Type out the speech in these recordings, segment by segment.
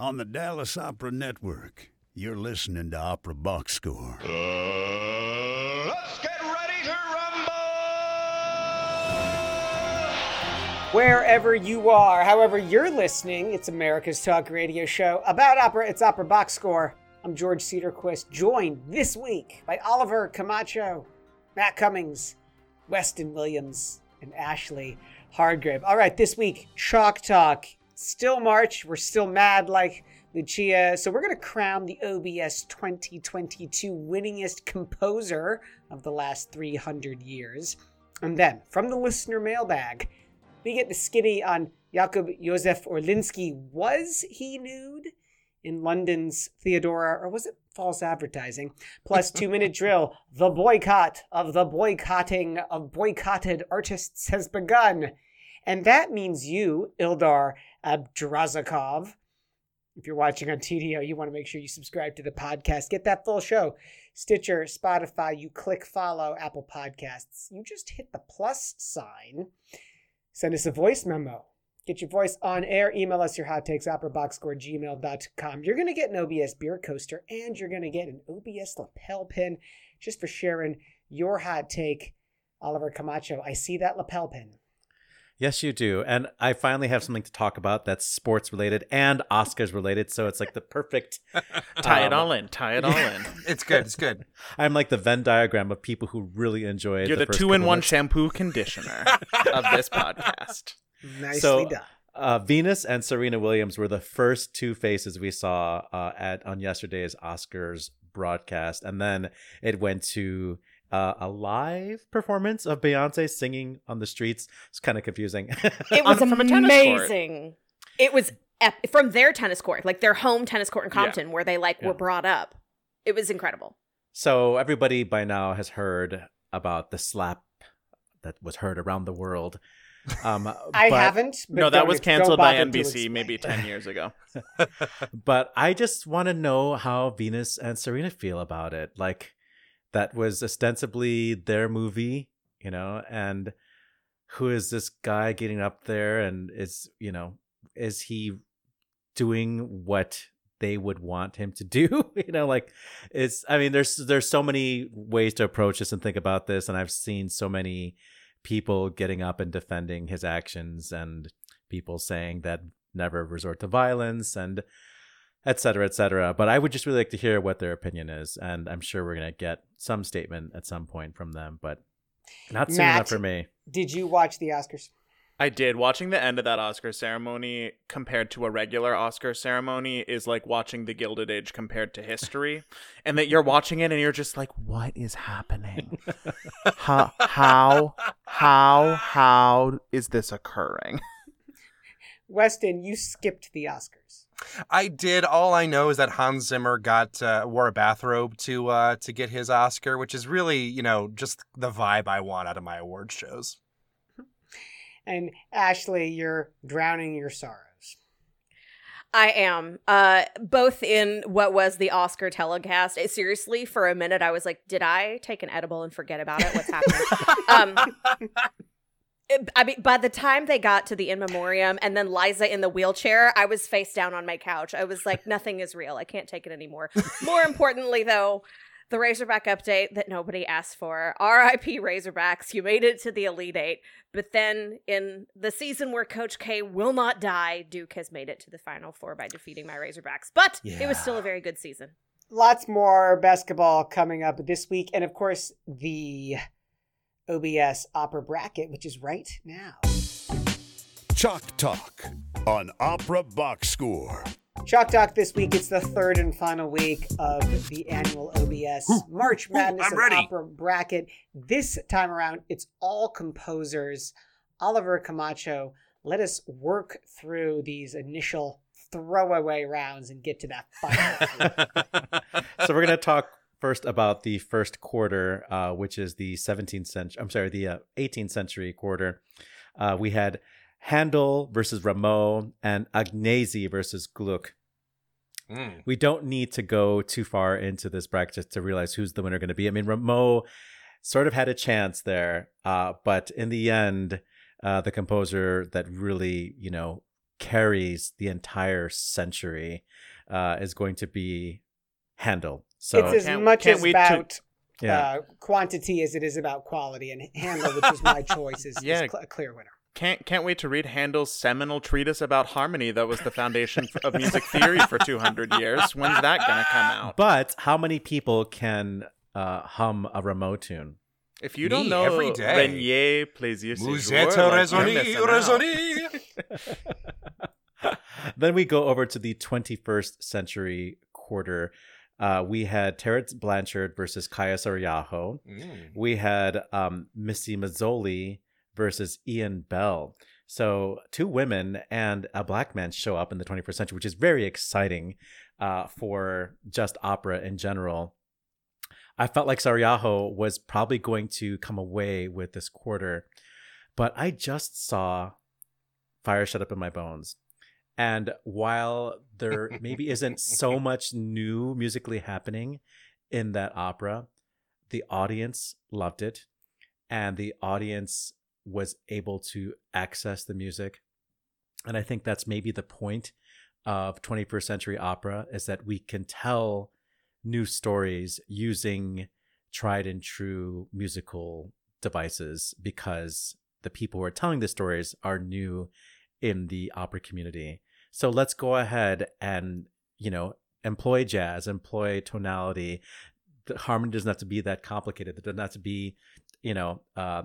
on the Dallas Opera Network. You're listening to Opera Box Score. Uh, let's get ready to rumble! Wherever you are, however you're listening, it's America's Talk Radio show about opera. It's Opera Box Score. I'm George Cedarquist, joined this week by Oliver Camacho, Matt Cummings, Weston Williams, and Ashley Hardgrave. All right, this week, Chalk Talk. Still March. We're still mad like Lucia. So we're going to crown the OBS 2022 winningest composer of the last 300 years. And then, from the listener mailbag, we get the skinny on Jakub Josef Orlinski. Was he nude in London's Theodora, or was it false advertising? Plus, two minute drill. The boycott of the boycotting of boycotted artists has begun. And that means you, Ildar Abdrazakov. If you're watching on TDO, you want to make sure you subscribe to the podcast. Get that full show. Stitcher, Spotify, you click follow, Apple Podcasts. You just hit the plus sign. Send us a voice memo. Get your voice on air. Email us your hot takes, operaboxscore, gmail.com. You're going to get an OBS beer coaster and you're going to get an OBS lapel pin just for sharing your hot take. Oliver Camacho, I see that lapel pin. Yes, you do. And I finally have something to talk about that's sports related and Oscars related. So it's like the perfect tie it um, all in. Tie it all in. It's good. It's good. I'm like the Venn diagram of people who really enjoyed You're the, first two in one shampoo conditioner of this podcast. Nicely So, done. Uh, Venus and Serena Williams were the first two faces we saw uh, at on yesterday's Oscars broadcast, and then it went to uh, a live performance of Beyonce singing on the streets. It's kind of confusing. It was On- from a amazing. It was ep- from their tennis court, like their home tennis court in Yeah. Compton, where they like Yeah. were brought up. It was incredible. so everybody by now has heard about the slap that was heard around the world. Um, I but- haven't. but no, that was canceled by NBC maybe 10 years ago. but I just want to know how Venus and Serena feel about it. Like that was ostensibly their movie, you know, and who is this guy getting up there and is, you know, is he doing what they would want him to do? you know, like it's I mean there's there's so many ways to approach this and think about this and I've seen so many people getting up and defending his actions and people saying that never resort to violence and et cetera, et cetera. But I would just really like to hear what their opinion is. And I'm sure we're going to get some statement at some point from them, but not soon Matt. enough for me. Did you watch the Oscars? I did. Watching the end of that Oscar ceremony compared to a regular Oscar ceremony is like watching the Gilded Age compared to history. and that you're watching it and you're just like, what is happening? how, how, how, how is this occurring? Weston, you skipped the Oscars. I did. All I know is that Hans Zimmer got uh, wore a bathrobe to uh, to get his Oscar, which is really, you know, just the vibe I want out of my award shows. And Ashley, you're drowning your sorrows. I am. Uh both in what was the Oscar telecast. It, seriously, for a minute I was like, did I take an edible and forget about it? What's happening? um it- I mean, by the time they got to the in memoriam and then Liza in the wheelchair, I was face down on my couch. I was like, nothing is real. I can't take it anymore. More importantly, though, the Razorback update that nobody asked for. RIP Razorbacks, you made it to the Elite Eight. But then in the season where Coach K will not die, Duke has made it to the Final Four by defeating my Razorbacks. But it was still a very good season. Lots more basketball coming up this week. And of course, the OBS Opera Bracket, which is right now. Chalk Talk on Opera Box Score. Chalk Talk this week. It's the third and final week of the annual OBS March Madness I'm of. Opera Bracket. This time around, it's all composers. Oliver Camacho, let us work through these initial throwaway rounds and get to that final. so we're going to talk first about the first quarter, uh, which is the 17th century. I'm sorry, the uh, 18th century quarter. Uh, we had Handel versus Rameau and Agnesi versus Gluck. Mm. We don't need to go too far into this bracket to realize who's the winner going to be. I mean, Rameau sort of had a chance there, uh, but in the end, uh, the composer that really, you know, carries the entire century uh, is going to be Handel. So it's as Can't- much can't as wait to- about yeah, uh, quantity as it is about quality. And Handel, which is my choice, is, Yeah. is cl- a clear winner. Can't can't wait to read Handel's seminal treatise about harmony that was the foundation of music theory for 200 years. When's that gonna come out? but how many people can uh, hum a Rameau tune? If you don't know every day. Renier Plaisir Musette Séjour, like, raisonner, you're missing raisonner. then we go over to the 21st century quarter. Uh, we had Terrence Blanchard versus Kaija Saariaho. Mm. We had um, Missy Mazzoli versus Ian Bell. So two women and a black man show up in the 21st century, which is very exciting uh, for just opera in general. I felt like Saariaho was probably going to come away with this quarter, but I just saw Fire Shut Up in My Bones. And while there maybe isn't so much new musically happening in that opera, the audience loved it and the audience was able to access the music. And I think that's maybe the point of 21st century opera is that we can tell new stories using tried and true musical devices because the people who are telling the stories are new in the opera community. So let's go ahead and, you know, employ jazz, employ tonality. The harmony doesn't have to be that complicated. It doesn't have to be, you know, uh,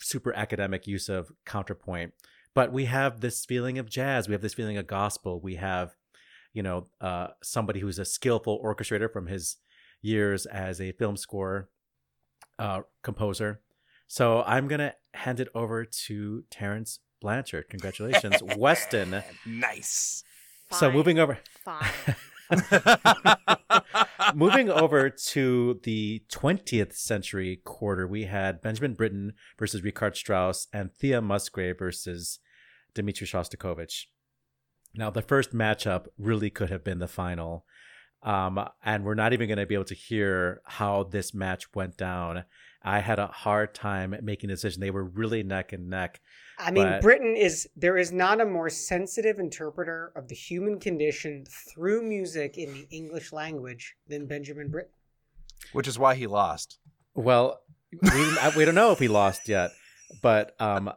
super academic use of counterpoint. But we have this feeling of jazz. We have this feeling of gospel. We have, you know, uh, somebody who's a skillful orchestrator from his years as a film score uh, composer. So I'm gonna hand it over to Terrence Blanchard. Congratulations, Weston. nice. So moving over, Fine. moving over to the 20th century quarter, we had Benjamin Britten versus Richard Strauss and Thea Musgrave versus Dmitri Shostakovich. Now, the first matchup really could have been the final. Um, and we're not even going to be able to hear how this match went down. I had a hard time making a decision. They were really neck and neck. I mean, But- Britten is there is not a more sensitive interpreter of the human condition through music in the English language than Benjamin Britten. Which is why he lost. Well, we, we don't know if he lost yet, but um,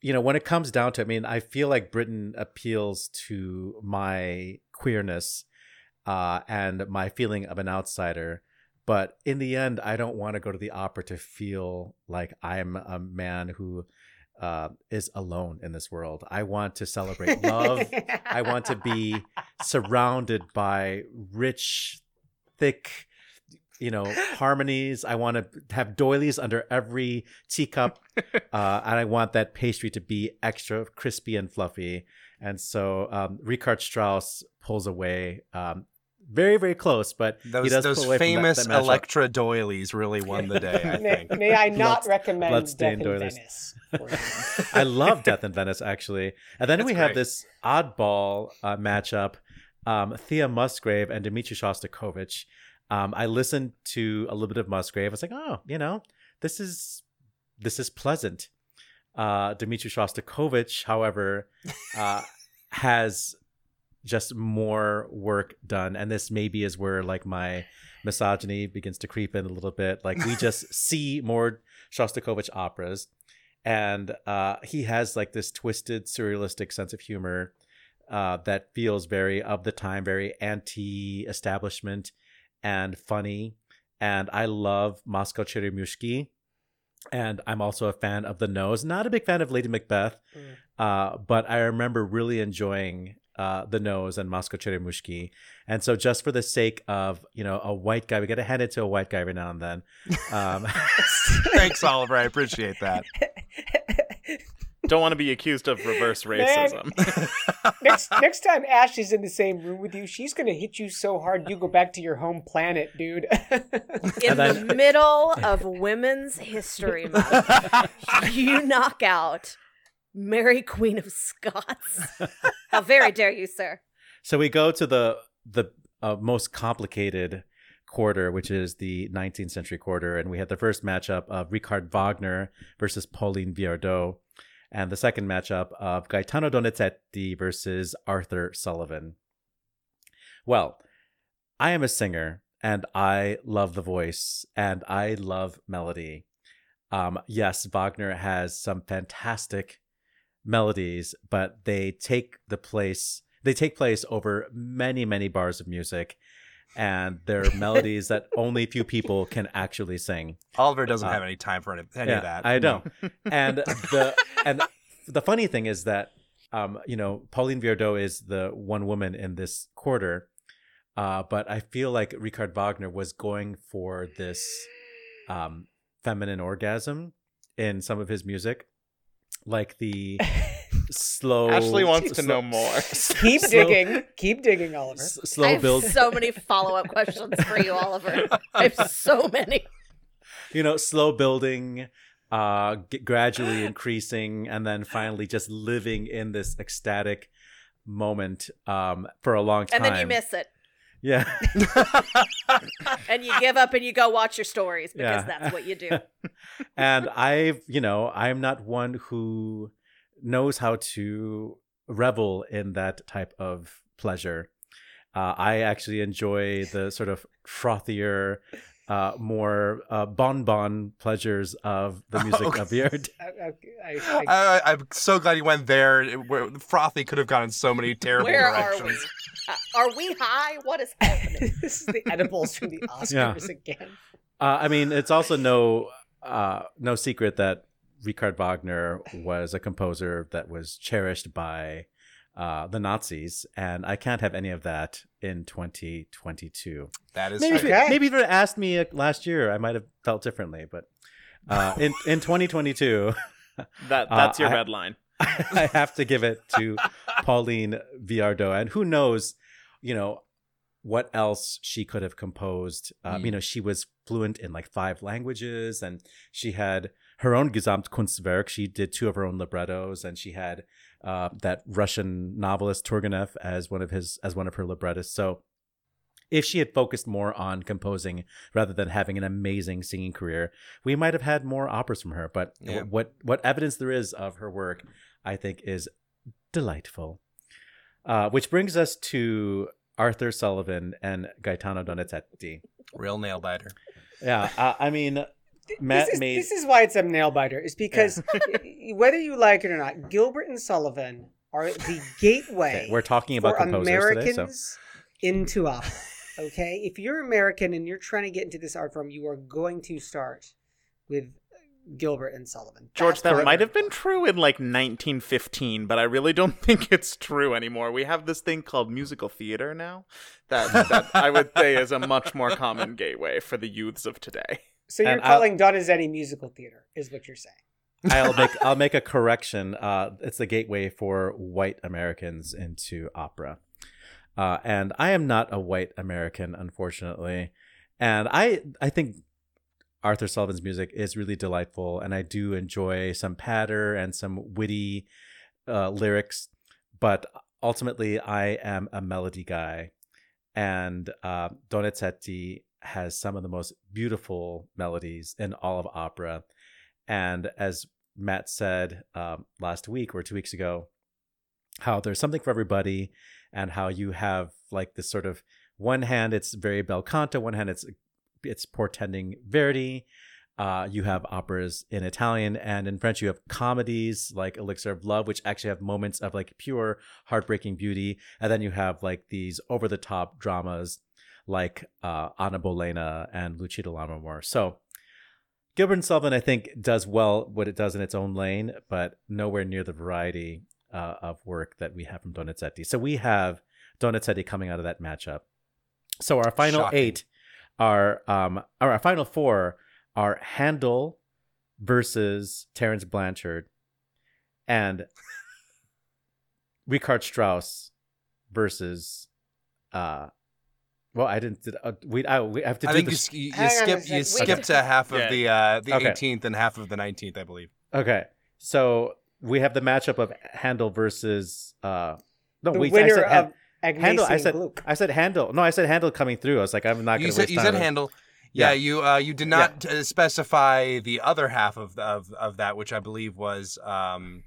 you know, when it comes down to, it, I mean, I feel like Britten appeals to my queerness uh, and my feeling of an outsider. But in the end, I don't want to go to the opera to feel like I'm a man who uh, is alone in this world. I want to celebrate love. I want to be surrounded by rich, thick, you know, harmonies. I want to have doilies under every teacup, uh, and I want that pastry to be extra crispy and fluffy. And so, um, Richard Strauss pulls away. Um, very, very close, but he Those does those pull away from that- famous that. Electra doilies really won the day, I may, think. may I not Blood- recommend Death bloodstained in doilies. Venice? for? I love Death in Venice actually. And then That's we have this oddball uh, matchup: um, Thea Musgrave and Dmitri Shostakovich. Um, I listened to a little bit of Musgrave. I was like, oh, you know, this is this is pleasant. Uh, Dmitri Shostakovich, however, uh, has just more work done, and this maybe is where like my misogyny begins to creep in a little bit. Like we just see more Shostakovich operas, and uh, he has like this twisted surrealistic sense of humor uh, that feels very of the time, very anti-establishment and funny. And I love Moscow Cheremushki. And I'm also a fan of The Nose. Not a big fan of Lady Macbeth, Mm. uh, but I remember really enjoying uh, The Nose and Moscow Cheremushki. And so, just for the sake of you know a white guy, we got to hand it to a white guy every now and then. Um, Thanks, Oliver. I appreciate that. Don't want to be accused of reverse Man. racism. next next time Ash is in the same room with you, she's gonna hit you so hard you go back to your home planet, dude. In then- the middle of Women's History Month, you knock out Mary Queen of Scots. How very dare you, sir? So we go to the the uh, most complicated quarter, which is the 19th century quarter, and we had the first matchup of Richard Wagner versus Pauline Viardot. and the second matchup of Gaetano Donizetti versus Arthur Sullivan. Well, I am a singer and I love the voice and I love melody. Um, yes, Wagner has some fantastic melodies, but they take the place they take place over many, many bars of music, and they're melodies that only few people can actually sing. Oliver doesn't Uh, have any time for any, any of that. I know. and the and the funny thing is that um, you know, Pauline Viardot is the one woman in this quarter. Uh, but I feel like Richard Wagner was going for this um, feminine orgasm in some of his music, like the slow. Ashley wants to know more. Keep slow- digging. Keep digging, Oliver. s- I slow have build. so many follow up questions for you, Oliver. I have so many. you know, slow building, uh, g- gradually increasing, and then finally just living in this ecstatic moment um, for a long time. And then you miss it. Yeah. And you give up and you go watch your stories because Yeah. that's what you do. and I've, you know, I'm not one who knows how to revel in that type of pleasure. Uh, I actually enjoy the sort of frothier, uh, more uh, bonbon pleasures of the music Okay. of the art. I, I, I, I, I, I'm so glad you went there. It- Where frothy could have gone in so many terrible Where are we? Uh, are we high? What is happening? this is the edibles from the Oscars again. Uh, I mean, it's also no uh, no secret that Richard Wagner was a composer that was cherished by uh, the Nazis, and I can't have any of that in 2022. That is Maybe if, true. you- Okay. maybe if you had asked me uh, last year, I might have felt differently. But uh, in in 2022, That Uh, that's your I- red line. I have to give it to Pauline Viardot, and who knows, you know, what else she could have composed. Um, You know, she was fluent in like five languages, and she had her own Gesamtkunstwerk. She did two of her own librettos, and she had uh, that Russian novelist Turgenev as one of his as one of her librettists. So. If she had focused more on composing rather than having an amazing singing career, we might have had more operas from her. But Yeah. what what evidence there is of her work I think is delightful. Uh, which brings us to Arthur Sullivan and Gaetano Donizetti. Real nail biter. Yeah, uh, I mean, Matt this, is, made this is why it's a nail biter. Is because whether you like it or not, Gilbert and Sullivan are the gateway. we're talking about for composers Americans today. into opera. Okay, if you're American and you're trying to get into this art form, you are going to start with Gilbert and Sullivan. George, That's that might have been true in like 1915, but I really don't think it's true anymore. We have this thing called musical theater now that, that I would say is a much more common gateway for the youths of today. So you're and I'll- calling Donizetti musical theater, is what you're saying. I'll make I'll make a correction. Uh, it's the gateway for white Americans into opera, uh, and I am not a white American, unfortunately. And I I think Arthur Sullivan's music is really delightful, and I do enjoy some patter and some witty uh, lyrics. But ultimately, I am a melody guy, and uh, Donizetti has some of the most beautiful melodies in all of opera. And as Matt said um, last week or two weeks ago, how there's something for everybody, and how you have like this sort of one hand it's very bel canto, one hand it's it's portending Verdi. Uh, you have operas in Italian and in French. You have comedies like Elixir of Love, which actually have moments of like pure heartbreaking beauty, and then you have like these over the top dramas like uh, Anna Bolena and Lucia Lammermoor. So Gilbert and Sullivan, I think, does well what it does in its own lane, but nowhere near the variety uh, of work that we have from Donizetti. So we have Donizetti coming out of that matchup. So our final Shocking. eight are, um, or our final four are Handel versus Terrence Blanchard, and Richard Strauss versus, uh, well, I didn't. Did, uh, we I, we have to I do think you, you, you Hang on skipped second. you skipped to half of Yeah. the uh, the Okay. 18th and half of the 19th, I believe. Okay, so we have the matchup of Handel versus uh no The wait, I winner said of Agnesian Handel. I said Gluck. I said Handel. No, I said Handel coming through. I was like, I'm not going You to said waste you time said on- Handel. Yeah, Yeah. you uh, you did not uh, specify the other half of of of that, which I believe was um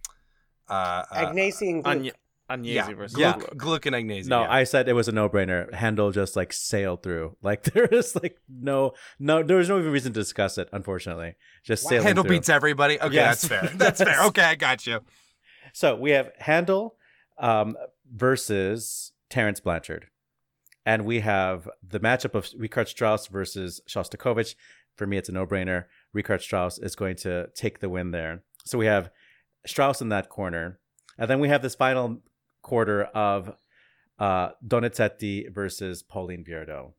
uh, uh, Agnesi Gluck. Agne- Agnesi yeah, versus Gluck, Gluck. Gluck and Agnesi. No, yeah. I said it was a no-brainer. Handel just like sailed through. Like there is like no, no, there was no even reason to discuss it. Unfortunately, just Wow. sailing Handel through. beats everybody. Okay, Yes. that's fair. That's fair. Okay, I got you. So we have Handel um, versus Terrence Blanchard, and we have the matchup of Richard Strauss versus Shostakovich. For me, it's a no-brainer. Richard Strauss is going to take the win there. So we have Strauss in that corner, and then we have this final quarter of uh, Donizetti versus Pauline Viardot.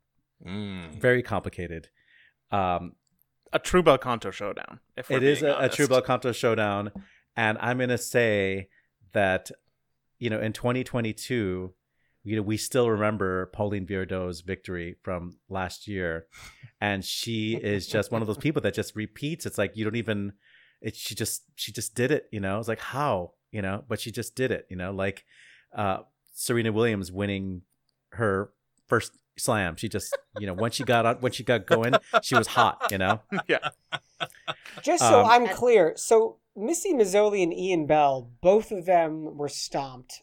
Mm. Very complicated. Um, A true bel canto showdown. If we're it is a, a honest. true bel canto showdown and i'm going to say that you know in 2022 you know we still remember pauline viardot's victory from last year. And she is just one of those people that just repeats. It's like you don't even it she just she just did it you know? It's like how you know? But she just did it you know? Like uh serena williams winning her first slam. She just you know once she got on when she got going she was hot you know? Yeah. Just so Um, I'm clear, so Missy Mazzoli and Ian Bell, both of them were stomped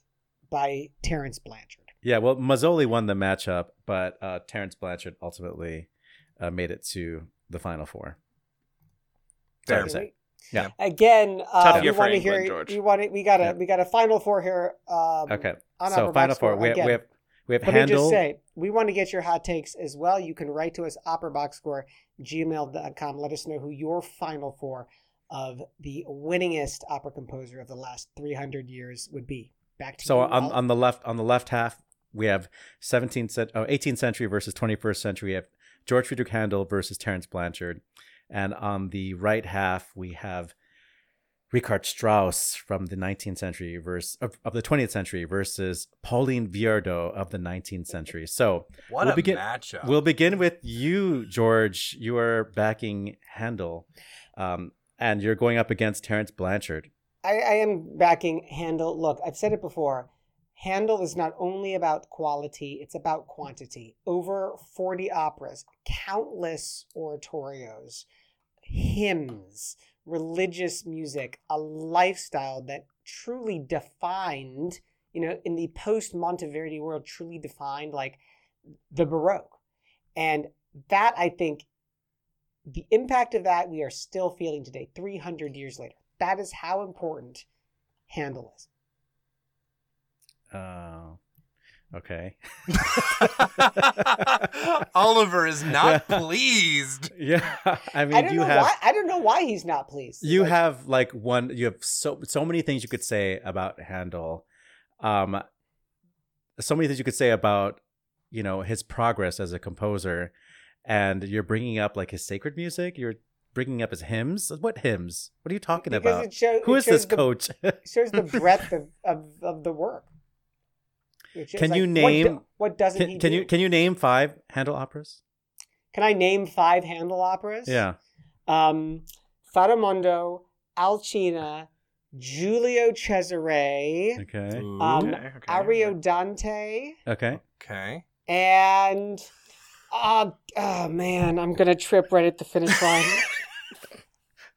by Terrence Blanchard. Yeah, well, Mazzoli won the matchup, but uh, Terrence Blanchard ultimately uh, made it to the final four. Sorry say. Yeah. Again, uh, Tough we year for want to hear. George. We want it. We got a Yeah. we got a final four here. Um, Okay, on so final four. We have, we have we have Let me just say, we want to get your hot takes as well. You can write to us, operaboxscore, gmail.com. Let us know who your final four of the winningest opera composer of the last 300 years would be. Back to you. so you. on, Al. on the left on the left half we have 17th cent- oh, 18th century versus 21st century. We have George Friedrich Handel versus Terrence Blanchard, and on the right half we have Richard Strauss from the 19th century versus of, of the 20th century versus Pauline Viardot of the 19th century. So What We'll a begin- matchup. We'll begin with you, George. You are backing Handel, um, and you're going up against Terrence Blanchard. I, I am backing Handel. Look, I've said it before. Handel is not only about quality, it's about quantity. Over 40 operas, countless oratorios, hymns, religious music, a lifestyle that truly defined, you know, in the post Monteverdi world, truly defined like the Baroque. And that, I think, the impact of that we are still feeling today, 300 years later. That is how important Handel is. Uh, okay. Oliver is not pleased. Yeah, I mean, I don't you know have why. I don't know why he's not pleased. you Like, have like one. You have so so many things you could say about Handel. Um, so many things you could say about you know his progress as a composer, and you're bringing up like his sacred music. You're bringing up his hymns. What hymns? What are you talking because about? It show, Who it is this the- coach? shows the breadth of, of, of the work. It shows, Can you like, what do- name- what, doesn't he can, can do? you can you name five Handel operas? Can I name five Handel operas? Yeah. Um, Faramondo, Alcina, Giulio Cesare, Okay. um, Okay, okay. Ariodante, Okay. Okay. and uh, oh man, I'm gonna trip right at the finish line.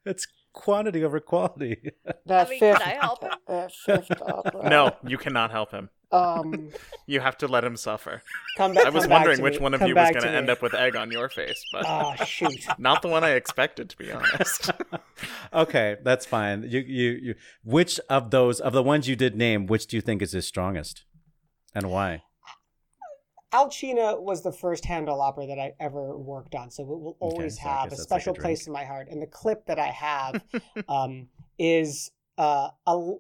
It's quantity over quality. The I mean, fifth, can I help him? the fifth opera. No, you cannot help him. Um, You have to let him suffer. come back. I was come back wondering to which me. one of Come you was going to end up with egg on your face, but Oh shoot! not the one I expected, to be honest. okay, that's fine. You, you, you. Which of those of the ones you did name, which do you think is his strongest, and why? Alcina was the first Handel opera that I ever worked on, so it will always so have a guess that's like a special place in my heart. And the clip that I have um, is uh, a,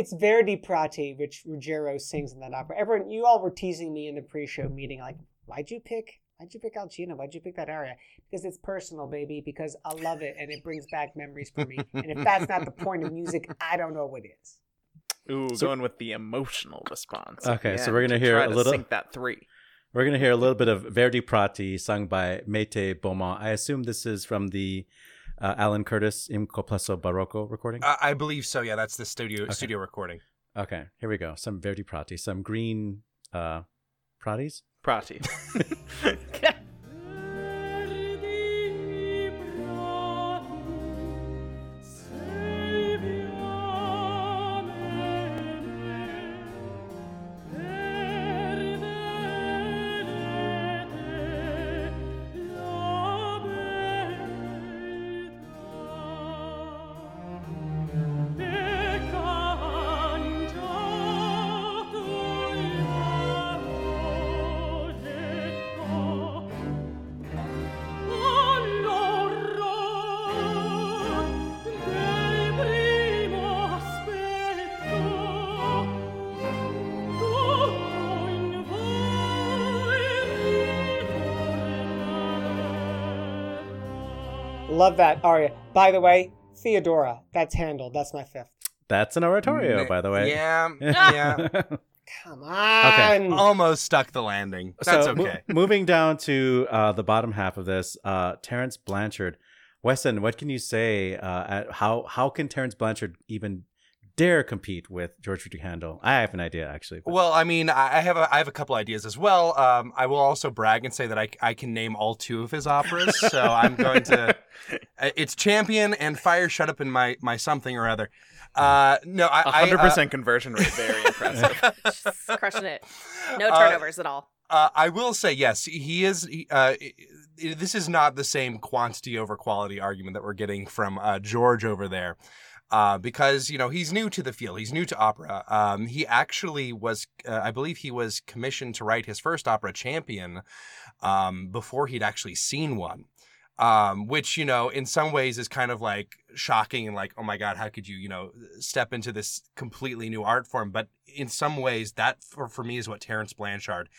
it's Verdi Prati, which Ruggiero sings in that opera. Everyone, you all were teasing me in the pre-show meeting, like, why'd you pick? Why'd you pick Alcina? Why'd you pick that aria? Because it's personal, baby. Because I love it and it brings back memories for me. and if that's not the point of music, I don't know what is. Ooh, So- going with the emotional response. Okay, so we're gonna to hear try a to little- Sink that three. We're gonna hear a little bit of Verdi Prati sung by Maite Beaumont. I assume this is from the uh, Alan Curtis Il Complesso Barocco recording. Uh, I believe so. Yeah, that's the studio Okay. studio recording. okay, here we go. Some Verdi Prati, some green uh, Pratis. Prati. love that aria. By the way, Theodora. That's handled. That's my fifth. That's an oratorio, by the way. Yeah, yeah. Come on. Okay. Almost stuck the landing. That's so, mo- okay. moving down to uh, the bottom half of this, uh, Terrence Blanchard. Weston, what can you say? Uh, at how how can Terrence Blanchard even dare compete with George Frederick Handel? I have an idea actually. but- Well, I mean, I I have a, I have a couple ideas as well. Um, I will also brag and say that I, I can name all two of his operas. so I'm going to. uh, It's Champion and Fire Shut Up in my my something or other. Uh, no, I I, hundred uh, percent conversion rate, very impressive. Just crushing it. No Uh, turnovers at all. Uh, I will say yes. He is. he- Uh, i- i- this is not the same quantity over quality argument that we're getting from uh, George over there, uh, because you know he's new to the field. He's new to opera. Um, he actually was. Uh, I believe he was commissioned to write his first opera, Champion, um, before he'd actually seen one. Um, which you know, in some ways, is kind of like shocking and like, oh my god, how could you, you know, step into this completely new art form? But in some ways, that for, for me is what Terrence Blanchard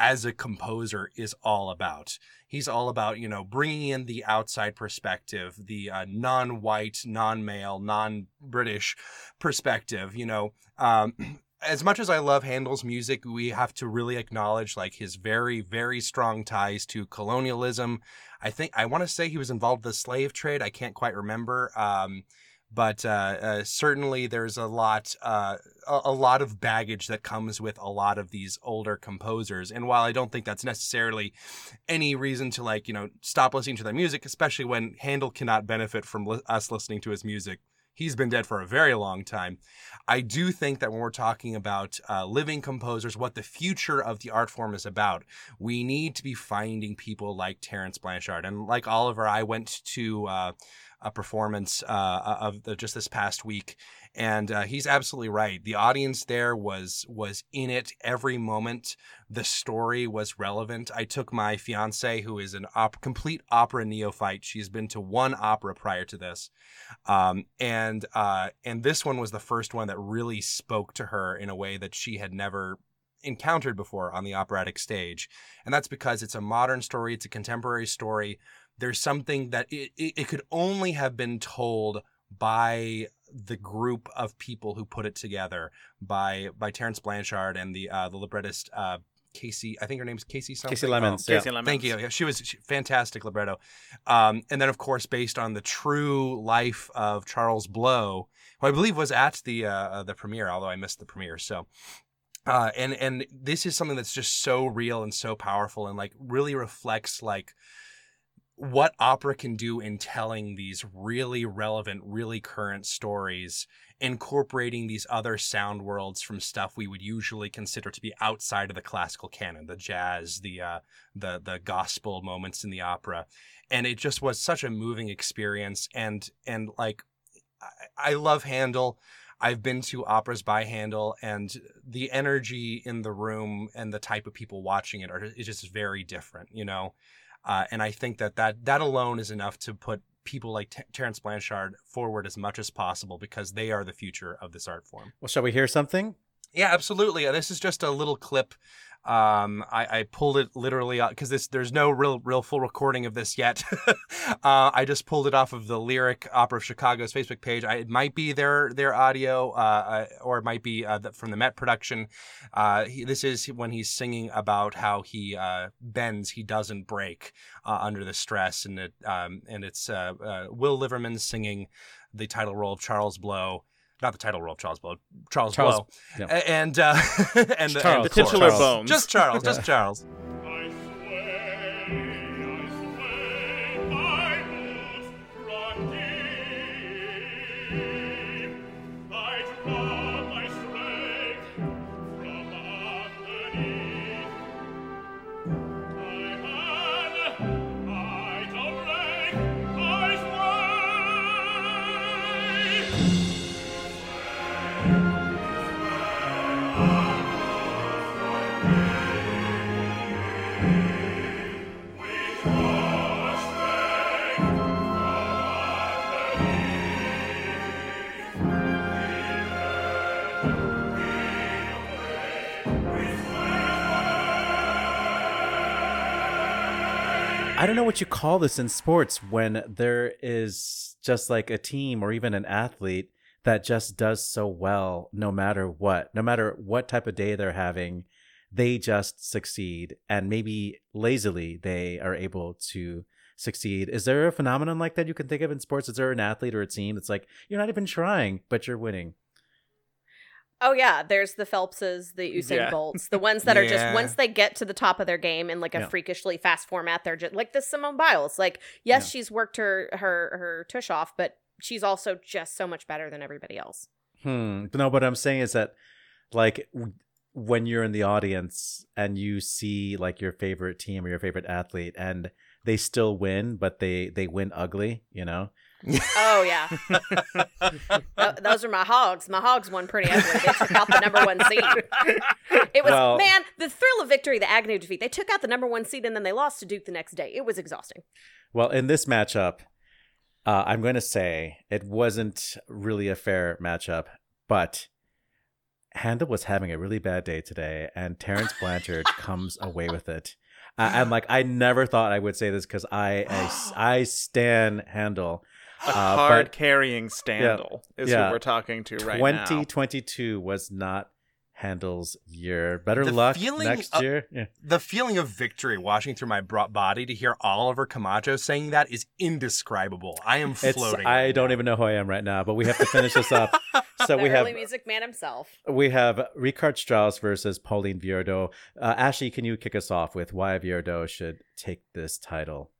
as a composer is all about. He's all about, you know, bringing in the outside perspective, the uh, non-white, non-male, non-British perspective, you know. Um, as much as I love Handel's music, we have to really acknowledge like his very, very strong ties to colonialism. I think I want to say he was involved with the slave trade. I can't quite remember. Um, but uh, uh, certainly there's a lot uh, a, lot of baggage that comes with a lot of these older composers and while i don't think that's necessarily any reason to like you know stop listening to their music especially when handel cannot benefit from li- us listening to his music he's been dead for a very long time. I do think that when we're talking about uh, living composers what the future of the art form is about we need to be finding people like terrence blanchard and like oliver i went to uh, a performance uh, of the, just this past week, and uh, he's absolutely right. The audience there was was in it every moment. The story was relevant. I took my fiance, who is an op- complete opera neophyte. She's been to one opera prior to this, um, and uh, and this one was the first one that really spoke to her in a way that she had never encountered before on the operatic stage. And that's because it's a modern story, it's a contemporary story. There's something that it, it, it could only have been told by the group of people who put it together by by Terrence Blanchard and the uh, the librettist uh, Kasi. I think her name's Kasi something. Kasi Lemmons, Oh, yeah. Kasi Lemmons. Thank you. Yeah, she was she- fantastic libretto. Um, and then of course based on the true life of Charles Blow, who I believe was at the uh, uh, the premiere, although I missed the premiere. So uh, and and this is something that's just so real and so powerful and like really reflects like what opera can do in telling these really relevant, really current stories, incorporating these other sound worlds from stuff we would usually consider to be outside of the classical canon, the jazz, the uh, the the gospel moments in the opera, and it just was such a moving experience. And and like, I, I love Handel. I've been to operas by Handel, and the energy in the room and the type of people watching it are is just very different, you know. Uh, and I think that, that that alone is enough to put people like T- Terrence Blanchard forward as much as possible because they are the future of this art form. Well, shall we hear something? Yeah, absolutely. Uh, This is just a little clip. Um, I, I pulled it literally because this there's no real real full recording of this yet. uh, I just pulled it off of the Lyric Opera of Chicago's Facebook page. I, it might be their their audio, uh, uh, or it might be uh, the, from the Met production. Uh, he, this is when he's singing about how he uh, bends, he doesn't break under the stress, and it um, and it's Will Liverman singing the title role of Charles Blow. Not the title role of Charles Blow, Charles, Charles- Blow, yeah. And uh, and the, Charles, and The the titular Charles. bones. just Charles, just Charles. Don't know what you call this in sports when there is just like a team or even an athlete that just does so well no matter what, no matter what type of day they're having, they just succeed and maybe lazily they are able to succeed. Is there a phenomenon like that you can think of in sports? Is there an athlete or a team that's like you're not even trying but you're winning? Oh yeah, there's the Phelpses, the Usain Yeah. Bolts, the ones that are just once they get to the top of their game in like a Yeah. freakishly fast format, they're just like the Simone Biles. Like, yes, Yeah. she's worked her her her tush off, but she's also just so much better than everybody else. Hmm. No, what I'm saying is that, like, w- when you're in the audience and you see like your favorite team or your favorite athlete, and they still win, but they they win ugly, you know. Oh yeah, Th- those are my hogs. My hogs won pretty ugly. They took out the number one seed. It was Well- man, the thrill of victory, the agony of defeat. They took out the number one seed and then they lost to Duke the next day. It was exhausting. Well, in this matchup, uh, I'm going to say it wasn't really a fair matchup, but Handel was having a really bad day today, and Terrence Blanchard comes away with it. Uh, I'm like, I never thought I would say this because I, I I stan Handel. A Uh, card carrying Standal is yeah. who we're talking to right now. 2022 was not Handel's year. Better The luck feeling next of- year. Yeah. The feeling of victory washing through my body to hear Oliver Camacho saying that is indescribable. I am It's floating. I right don't now. even know who I am right now, but we have to finish this up. So the we have early music man himself. we have Richard Strauss versus Pauline Viardot. Uh, Ashley, can you kick us off with why Viardot should take this title?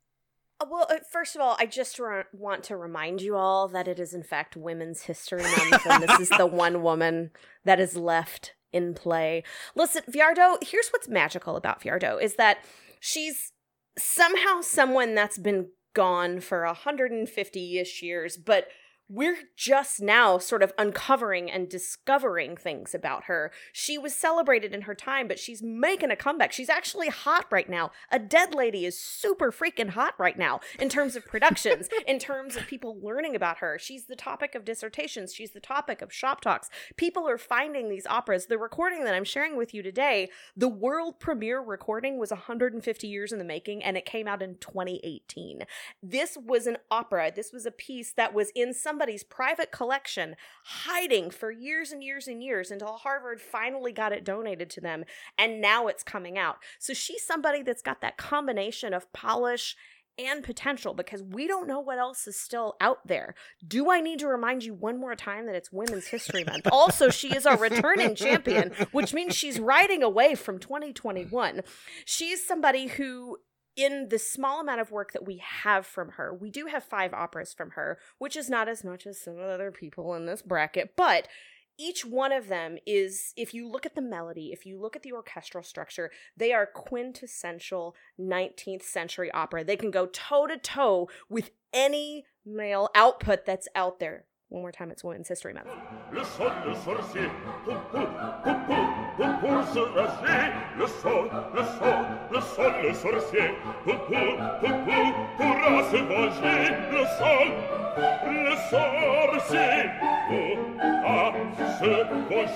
Uh, Well, uh, first of all, I just re- want to remind you all that it is, in fact, Women's History Month, and this is the one woman that is left in play. Listen, Viardot, here's what's magical about Viardot is that she's somehow someone that's been gone for 150 ish years, but we're just now sort of uncovering and discovering things about her. She was celebrated in her time, but she's making a comeback. She's actually hot right now. A Dead Lady is super freaking hot right now in terms of productions, in terms of people learning about her. She's the topic of dissertations, she's the topic of shop talks. People are finding these operas. The recording that I'm sharing with you today, the world premiere recording was 150 years in the making and it came out in 2018. This was an opera. This was a piece that was in somebody's private collection, hiding for years and years and years until Harvard finally got it donated to them. And now it's coming out. So she's somebody that's got that combination of polish and potential because we don't know what else is still out there. Do I need to remind you one more time that it's Women's History Month? Also, she is our returning champion, which means she's riding away from 2021. She's somebody who in the small amount of work that we have from her, we do have five operas from her, which is not as much as some of other people in this bracket, but each one of them is, if you look at the melody, if you look at the orchestral structure, they are quintessential 19th century opera. They can go toe to toe with any male output that's out there. One more time, it's Women's History Month.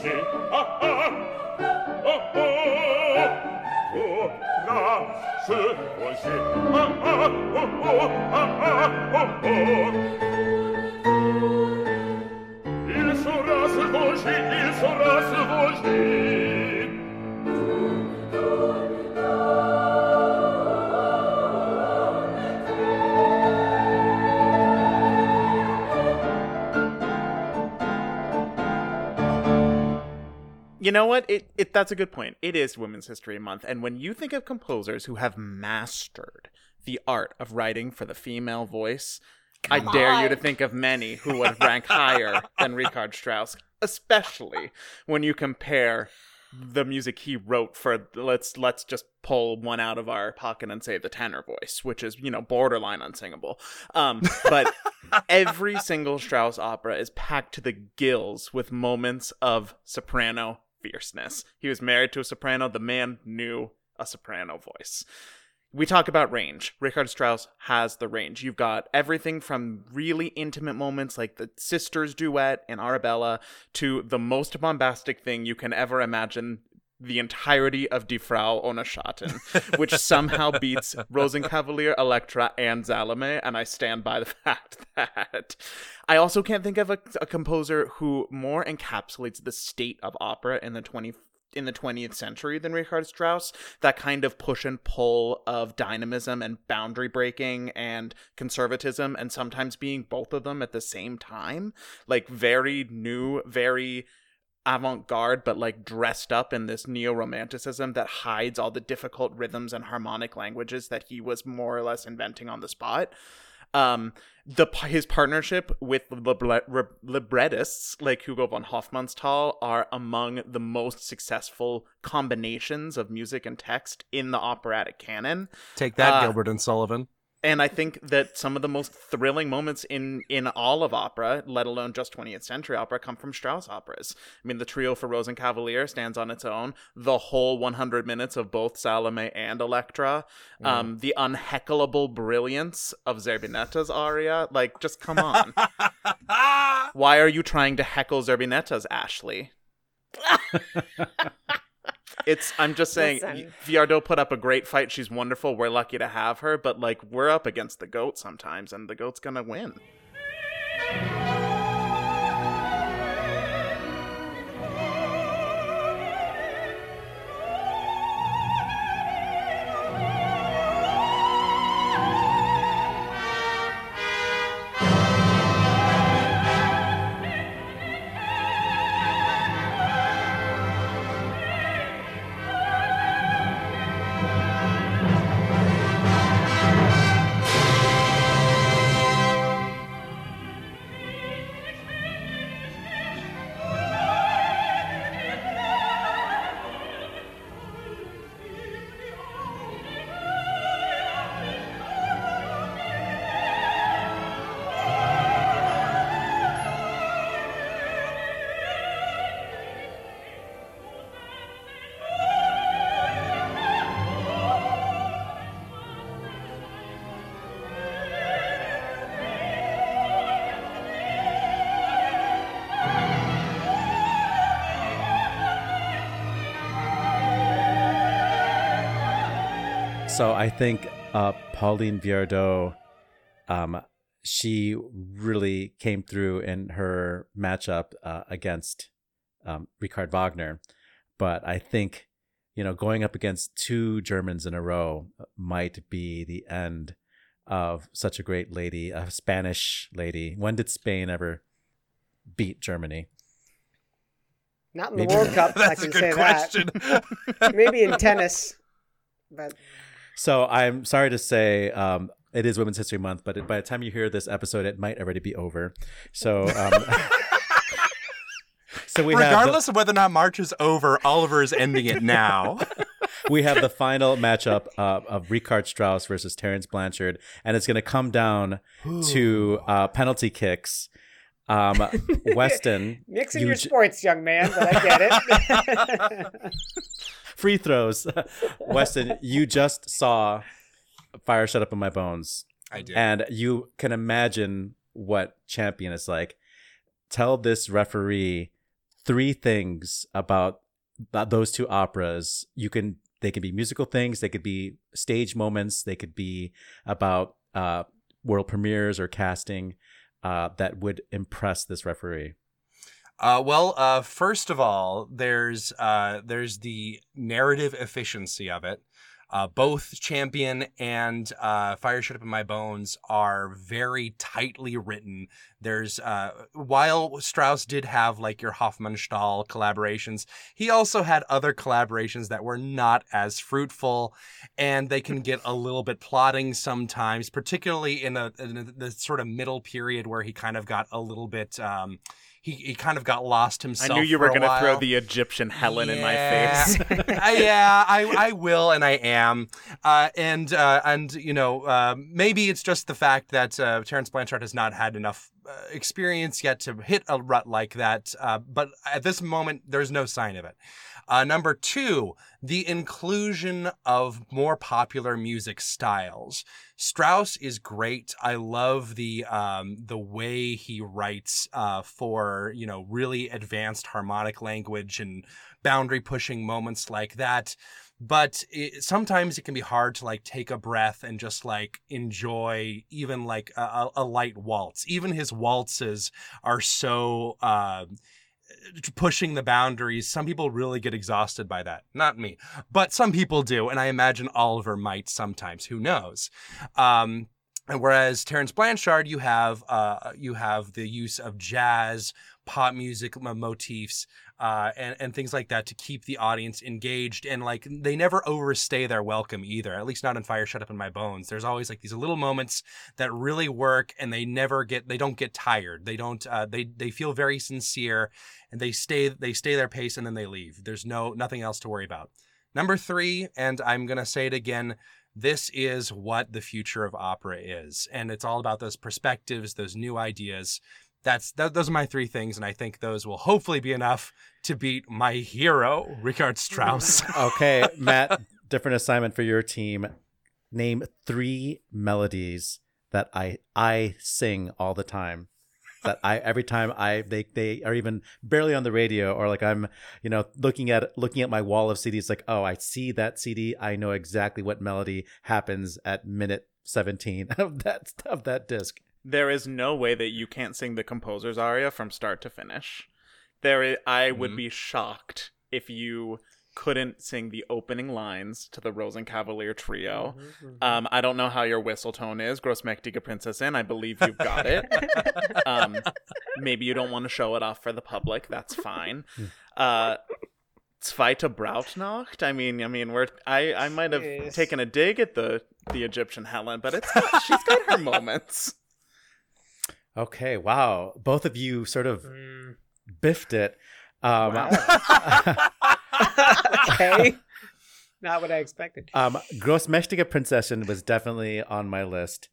Venger. Ah ah, oh oh. Ah ah, oh oh, You know what? It, it that's a good point. It is Women's History Month, and when you think of composers who have mastered the art of writing for the female voice, I dare you to think of many who would rank higher than Richard Strauss, especially when you compare the music he wrote for let's let's just pull one out of our pocket and say the tenor voice, which is, you know, borderline unsingable. Um, but every single Strauss opera is packed to the gills with moments of soprano fierceness. He was married to a soprano. The man knew a soprano voice. We talk about range. Richard Strauss has the range. You've got everything from really intimate moments like the sisters duet in Arabella to the most bombastic thing you can ever imagine the entirety of Die Frau ohne Schatten, which somehow beats Rosenkavalier, Elektra, and Salome, and I stand by the fact that I also can't think of a, a composer who more encapsulates the state of opera in the 20 in the 20th century than Richard Strauss. That kind of push and pull of dynamism and boundary breaking and conservatism, and sometimes being both of them at the same time. Like very new, very avant garde, but like dressed up in this neo romanticism that hides all the difficult rhythms and harmonic languages that he was more or less inventing on the spot. Um, the his partnership with libre- re- librettists like Hugo von Hofmannsthal are among the most successful combinations of music and text in the operatic canon Take that, Uh, Gilbert and Sullivan. And I think that some of the most thrilling moments in in all of opera, let alone just 20th century opera, come from Strauss operas. I mean, the trio for Rosenkavalier stands on its own. The whole 100 minutes of both Salome and Elektra, um, the unheckleable brilliance of Zerbinetta's aria, like, just come on. Why are you trying to heckle Zerbinetta's Ashley? It's. I'm just saying. Listen. Viardot put up a great fight. She's wonderful. We're lucky to have her. But like, we're up against the goat sometimes, and the goat's gonna win. So I think uh, Pauline Viardot, um, she really came through in her matchup uh, against um, Richard Wagner. But I think, you know, going up against two Germans in a row might be the end of such a great lady, a Spanish lady. When did Spain ever beat Germany? Not in the Maybe- World Cup, I That's a can say good question. that. Maybe in tennis, but So I'm sorry to say, um, it is Women's History Month, but by the time you hear this episode, it might already be over. So, um, so we Regardless of whether or not March is over, Oliver is ending it now. we have the final matchup uh, of Richard Strauss versus Terence Blanchard, and it's going to come down to uh, penalty kicks. Um, Weston, mixing you your j- sports, young man. But I get it. Free throws. Weston, you just saw Fire Shut Up in My Bones. I did. and you can imagine what champion is like tell this referee three things about th- those two operas you can they could be musical things they could be stage moments they could be about uh, world premieres or casting uh, that would impress this referee Uh, well, uh, first of all, there's uh, there's the narrative efficiency of it. Uh, both Champion and uh, Fire Shut Up in My Bones are very tightly written. There's uh, while Strauss did have like your Hofmannsthal collaborations, he also had other collaborations that were not as fruitful, and they can get a little bit plotting sometimes, particularly in, a, in a, the sort of middle period where he kind of got a little bit. Um, he, he kind of got lost himself. I knew you were gonna throw the Egyptian Helen in my face. Uh, yeah, I, I will, and I am, uh, and uh, and you know, uh, maybe it's just the fact that uh, Terence Blanchard has not had enough uh, experience yet to hit a rut like that. Uh, but at this moment, there's no sign of it. Uh, number two, the inclusion of more popular music styles. Strauss is great. I love the um, the way he writes uh, for you know really advanced harmonic language and boundary pushing moments like that but it, sometimes it can be hard to like take a breath and just like enjoy even like a, a light waltz even his waltzes are so uh, pushing the boundaries some people really get exhausted by that. Not me but some people do and i imagine oliver might sometimes who knows? Um, and whereas Terence Blanchard, you have uh, you have the use of jazz, pop music motifs, uh, and and things like that to keep the audience engaged. And like they never overstay their welcome either. At least not in Fire Shut Up in My Bones. There's always like these little moments that really work, and they never get they don't get tired. They don't uh, they they feel very sincere, and they stay they stay their pace, and then they leave. There's no nothing else to worry about. Number three, and I'm gonna say it again this is what the future of opera is and it's all about those perspectives those new ideas that's that, those are my three things, and I think those will hopefully be enough to beat my hero, Richard Strauss. okay, Matt, different assignment for your team. Name three melodies that I I sing all the time. That I every time I they they are even barely on the radio or like I'm you know looking at looking at my wall of CDs like oh I see that CD I know exactly what melody happens at minute 17 of that of that disc. There is no way that you can't sing the composer's aria from start to finish. There, is, I would Mhm. be shocked if you couldn't sing the opening lines to the Rosenkavalier trio. Um, I don't know how your whistle tone is, Grossmächtige Prinzessin. I believe you've got it. um, maybe you don't want to show it off for the public. That's fine. Uh, Zweite Brautnacht. I mean, I mean, we're I I might have Yes. taken a dig at the the Egyptian Helen, but it's got, she's got her moments. Okay, wow. Both of you sort of Mm, biffed it. Um, okay. Not what I expected. um, Grossmächtige Prinzessin was definitely on my list.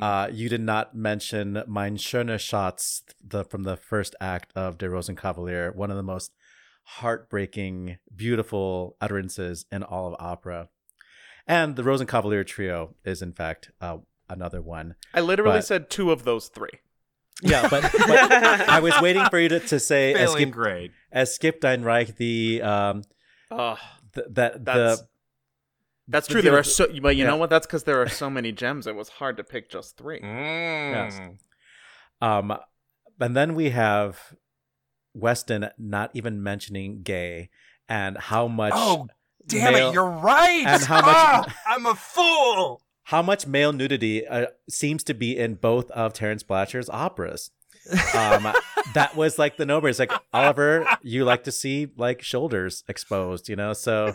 Uh, you did not mention Mein schöner Schatz the, from the first act of Der Rosenkavalier, one of the most heartbreaking, beautiful utterances in all of opera. And the Rosenkavalier trio is, in fact, uh, another one. I literally But- said two of those three. Yeah, but, but I was waiting for you to, to say as Failing Skip, grade. as Skip Reich the um Oh, th- that That's- the that's The true. There are so, but you know what? That's because there are so many gems. It was hard to pick just three. Mm. Um, and then we have Weston not even mentioning gay and how much Oh, damn male- it! You're right. and how much- Ah, I'm a fool. How much male nudity uh, seems to be in both of Terence Blanchard's operas. Um, that was like the no-brainer. It's like Oliver, you like to see like shoulders exposed, you know. So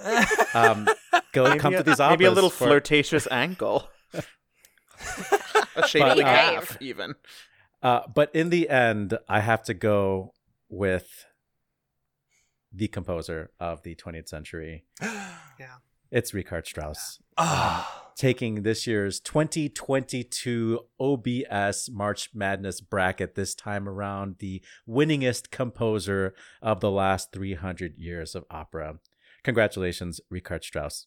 um, go come to these operas. maybe a little for- flirtatious ankle, a shapely But, uh, calf, even. Uh, but in the end, I have to go with the composer of the 20th century. Yeah. It's Richard Strauss. Ah. Taking this year's 2022 OBS March Madness bracket this time around, the winningest composer of the last 300 years of opera. Congratulations, Richard Strauss.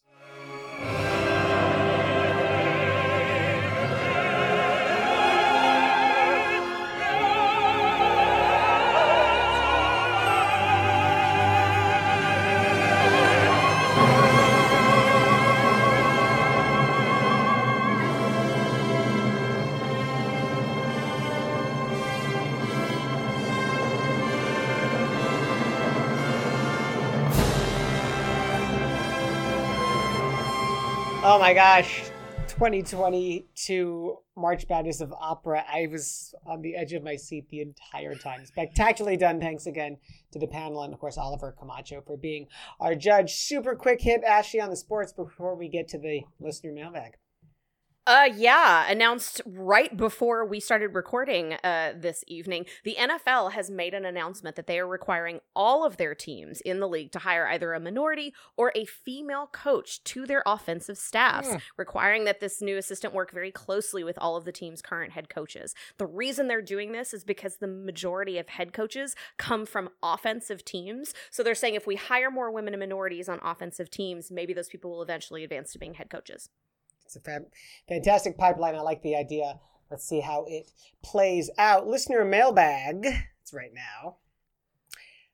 My gosh. 2022 March Madness of Opera. I was on the edge of my seat the entire time. Spectacularly done. Thanks again to the panel and, of course, Oliver Camacho for being our judge. Super quick hit, Ashley, on the sports before we get to the listener mailbag. Uh, yeah, announced right before we started recording uh, this evening. The NFL has made an announcement that they are requiring all of their teams in the league to hire either a minority or a female coach to their offensive staffs, Hmm. requiring that this new assistant work very closely with all of the team's current head coaches. The reason they're doing this is because the majority of head coaches come from offensive teams. So they're saying if we hire more women and minorities on offensive teams, maybe those people will eventually advance to being head coaches. It's a fan- fantastic pipeline. I like the idea. Let's see how it plays out. Listener mailbag. It's right now.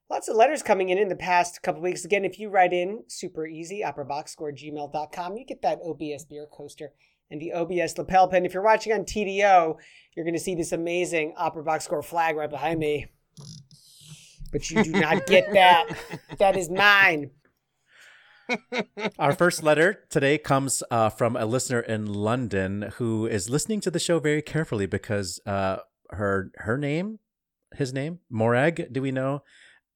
Lots of letters coming in in the past couple weeks. Again, if you write in, super easy, operaboxscore gmail.com, you get that OBS beer coaster and the OBS lapel pin. If you're watching on TDO, you're going to see this amazing Opera Box Score flag right behind me. But you do not get that. That is mine. Our first letter today comes uh, from a listener in London who is listening to the show very carefully because uh, her her name, his name, Morag. Do we know?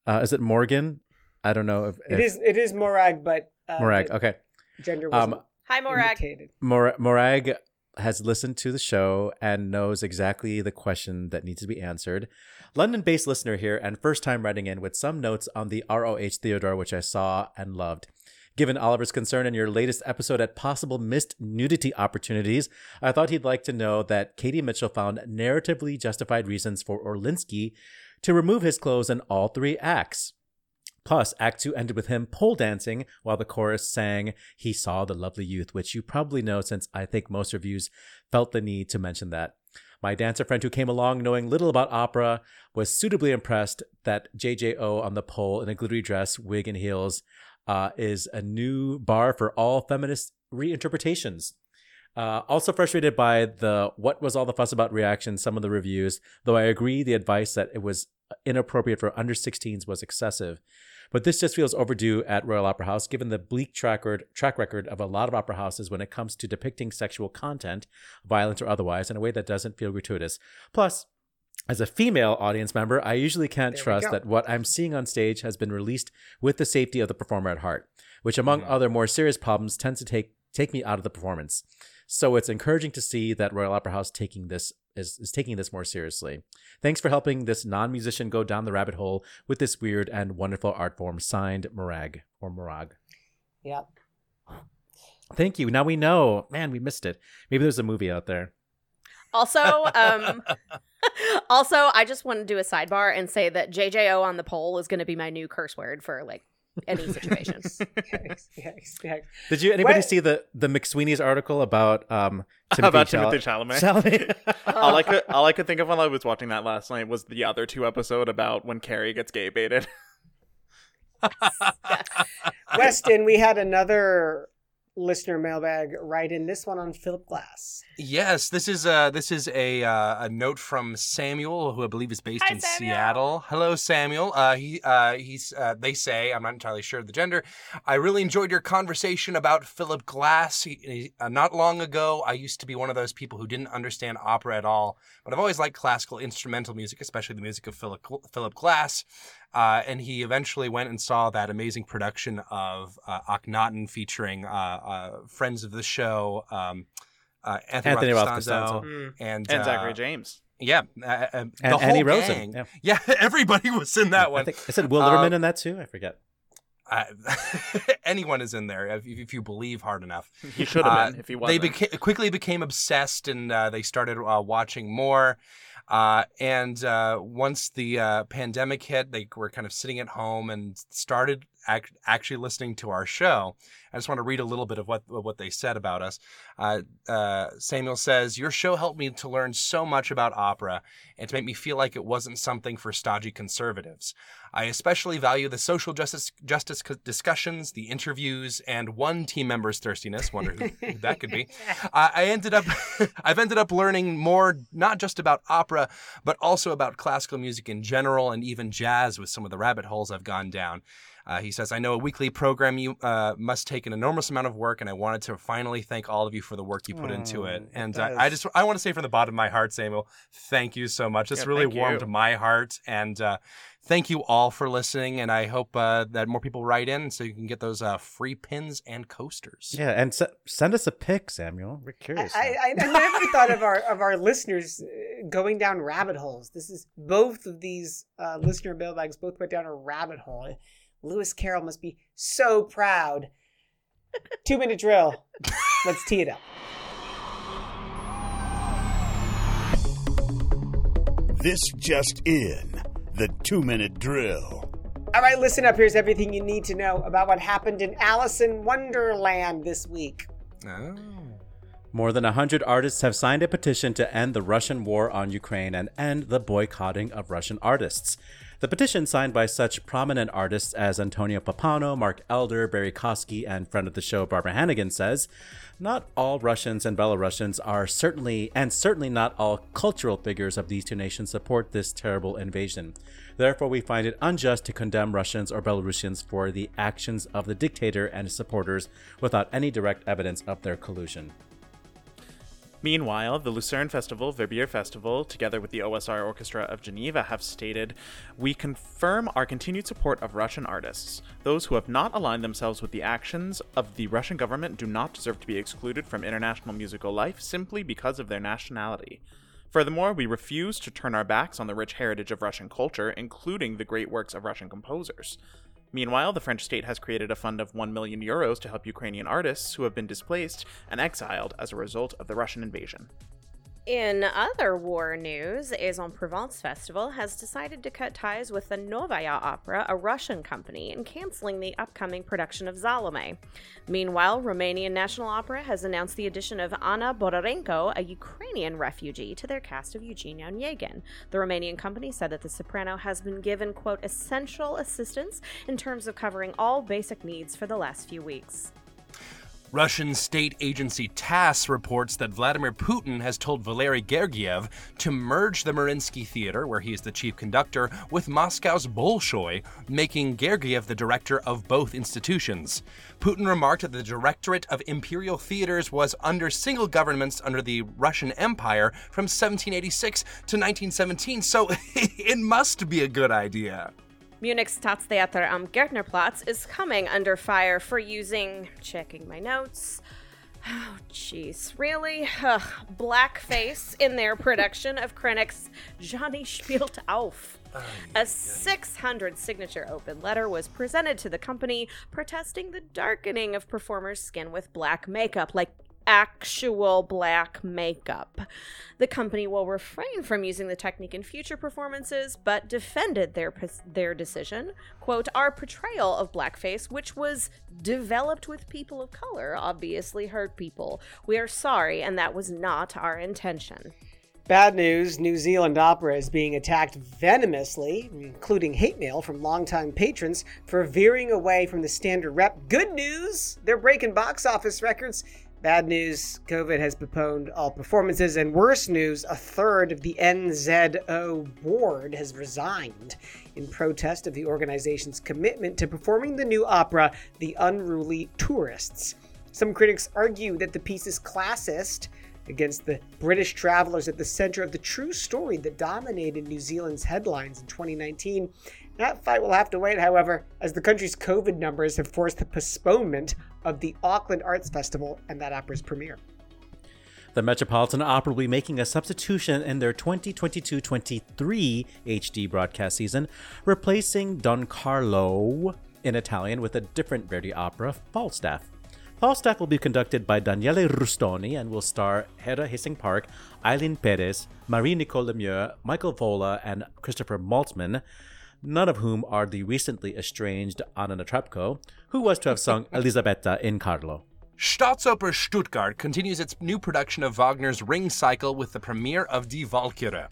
Uh, is it Morgan? I don't know if, It if is it is Morag, but uh, Morag. Okay, Gender Um, Hi, Morag. Mor- Morag has listened to the show and knows exactly the question that needs to be answered. London based listener here and first time writing in with some notes on the ROH Theodora, which I saw and loved. Given Oliver's concern in your latest episode at possible missed nudity opportunities, I thought he'd like to know that Katie Mitchell found narratively justified reasons for Orliński to remove his clothes in all three acts. Plus, Act 2 ended with him pole dancing while the chorus sang He Saw the Lovely Youth, which you probably know since I think most reviews felt the need to mention that. My dancer friend who came along knowing little about opera was suitably impressed that JJO on the pole in a glittery dress, wig, and heels uh, is a new bar for all feminist reinterpretations. Uh, also frustrated by the what was all the fuss about reaction some of the reviews, though I agree the advice that it was inappropriate for under 16s was excessive. But this just feels overdue at Royal Opera House, given the bleak track record, of a lot of opera houses when it comes to depicting sexual content, violent or otherwise, in a way that doesn't feel gratuitous. Plus, as a female audience member, I usually can't There trust that what I'm seeing on stage has been released with the safety of the performer at heart, which, among Mhm. other more serious problems, tends to take take me out of the performance. So it's encouraging to see that Royal Opera House taking this is, is taking this more seriously. Thanks for helping this non-musician go down the rabbit hole with this weird and wonderful art form. Signed, Morag or Morag. Yep. Thank you. Now we know. Man, we missed it. Maybe there's a movie out there. Also, um, also, I just want to do a sidebar and say that JJO on the pole is going to be my new curse word for like any situation. Yikes, yikes, yikes. Did you anybody What- see the the McSweeney's article about um About Chal- Timothée Chalamet. Chalamet? all I could all I could think of while I was watching that last night was the other two episode about when Carrie gets gay baited. Weston, we had another listener mailbag right in this one on Philip Glass. Yes, this is uh this is a uh, a note from Samuel, who I believe is based Hi, in Samuel. Seattle. Hello, Samuel. Uh, he uh, he's uh, they say I'm not entirely sure of the gender. I really enjoyed your conversation about Philip Glass. He, he, uh, not long ago, I used to be one of those people who didn't understand opera at all, but I've always liked classical instrumental music, especially the music of Philip Philip Glass. Uh, and he eventually went and saw that amazing production of uh, Akhenaten featuring uh, uh, friends of the show, um, uh, Anthony, Anthony Roth Roth Costanzo Mm. and, and uh, Zachary James. Yeah, uh, uh, the And whole Annie Rosen, yeah. Yeah. everybody was in that one. I one. think I said Will Uh, Liverman in that too. I forget. Uh, anyone is in there if, if you believe hard enough. He should have Uh, been if he they wasn't. beca- quickly became obsessed and uh, they started uh, watching more. Uh, and uh, once the uh, pandemic hit, they were kind of sitting at home and started ac- actually listening to our show. I just want to read a little bit of what what they said about us. Uh, uh, Samuel says, "Your show helped me to learn so much about opera and to make me feel like it wasn't something for stodgy conservatives. I especially value the social justice justice discussions, the interviews, and one team member's thirstiness. Wonder who, that could be. I, I ended up, I've ended up learning more, not just about opera, but also about classical music in general, and even jazz with some of the rabbit holes I've gone down. Uh, he says, I know a weekly program you uh, must take an enormous amount of work, and I wanted to finally thank all of you for the work you put into it. Oh, And it I, I just I want to say from the bottom of my heart, Samuel, thank you so much. This Yeah, really warmed you. my heart. And uh, thank you all for listening. And I hope uh, that more people write in so you can get those uh, free pins and coasters. Yeah, and s- send us a pic, Samuel. We're I, curious. I, I never thought of our of our listeners uh, going down rabbit holes. This is both of these uh, listener mailbags both went down a rabbit hole. Lewis Carroll must be so proud. Two minute drill. Let's tee it up. This just in the two minute drill. All right, listen up. Here's everything you need to know about what happened in Alice in Wonderland this week. Oh. More than 100 artists have signed a petition to end the Russian war on Ukraine and end the boycotting of Russian artists. The petition, signed by such prominent artists as Antonio Pappano, Mark Elder, Barrie Kosky, and friend of the show Barbara Hannigan, says not all Russians and Belarusians are certainly, and certainly not all cultural figures of these two nations support this terrible invasion. Therefore, we find it unjust to condemn Russians or Belarusians for the actions of the dictator and his supporters without any direct evidence of their collusion. Meanwhile, the Lucerne Festival, Verbier Festival, together with the OSR Orchestra of Geneva, have stated We confirm our continued support of Russian artists. Those who have not aligned themselves with the actions of the Russian government do not deserve to be excluded from international musical life simply because of their nationality. Furthermore, we refuse to turn our backs on the rich heritage of Russian culture, including the great works of Russian composers. Meanwhile, the French state has created a fund of 1 million euros to help Ukrainian artists who have been displaced and exiled as a result of the Russian invasion. In other war news, Aix-en-Provence Festival has decided to cut ties with the Novaya Opera, a Russian company, and canceling the upcoming production of Salome. Meanwhile, Romanian National Opera has announced the addition of Anna Bodarenko, a Ukrainian refugee, to their cast of Eugene Onegin. The Romanian company said that the soprano has been given, quote, essential assistance in terms of covering all basic needs for the last few weeks. Russian state agency TASS reports that Vladimir Putin has told Valery Gergiev to merge the Mariinsky Theater, where he is the chief conductor, with Moscow's Bolshoi, making Gergiev the director of both institutions. Putin remarked that the Directorate of Imperial Theaters was under single governments under the Russian Empire from 1786 to 1917, so it must be a good idea. Munich's Staatstheater am Gärtnerplatz is coming under fire for using, checking my notes, oh jeez, really? Ugh, blackface in their production of Krenek's Jonny Spielt Auf. A 600 signature open letter was presented to the company protesting the darkening of performers' skin with black makeup, like actual black makeup. The company will refrain from using the technique in future performances, but defended their their decision. "Quote: Our portrayal of blackface, which was developed with people of color, obviously hurt people. We are sorry, and that was not our intention." Bad news New Zealand Opera is being attacked venomously, including hate mail from longtime patrons for veering away from the standard rep. Good news they're breaking box office records. Bad news COVID has postponed all performances. And worse news a third of the NZO board has resigned in protest of the organization's commitment to performing the new opera, The Unruly Tourists. Some critics argue that the piece is classist against the British travelers at the center of the true story that dominated New Zealand's headlines in 2019. That fight will have to wait, however, as the country's COVID numbers have forced the postponement of the Auckland Arts Festival and that opera's premiere. The Metropolitan Opera will be making a substitution in their 2022 23 HD broadcast season, replacing Don Carlo in Italian with a different Verdi opera, Falstaff. Falstaff will be conducted by Daniele Rustioni and will star Hera Hyesang Park, Ailyn Perez, Marie Nicole Lemieux, Michael Volle, and Christopher Maltman, none of whom are the recently estranged Anna Netrebko, who was to have sung Elisabetta in Carlo. Staatsoper Stuttgart continues its new production of Wagner's Ring Cycle with the premiere of Die Walküre.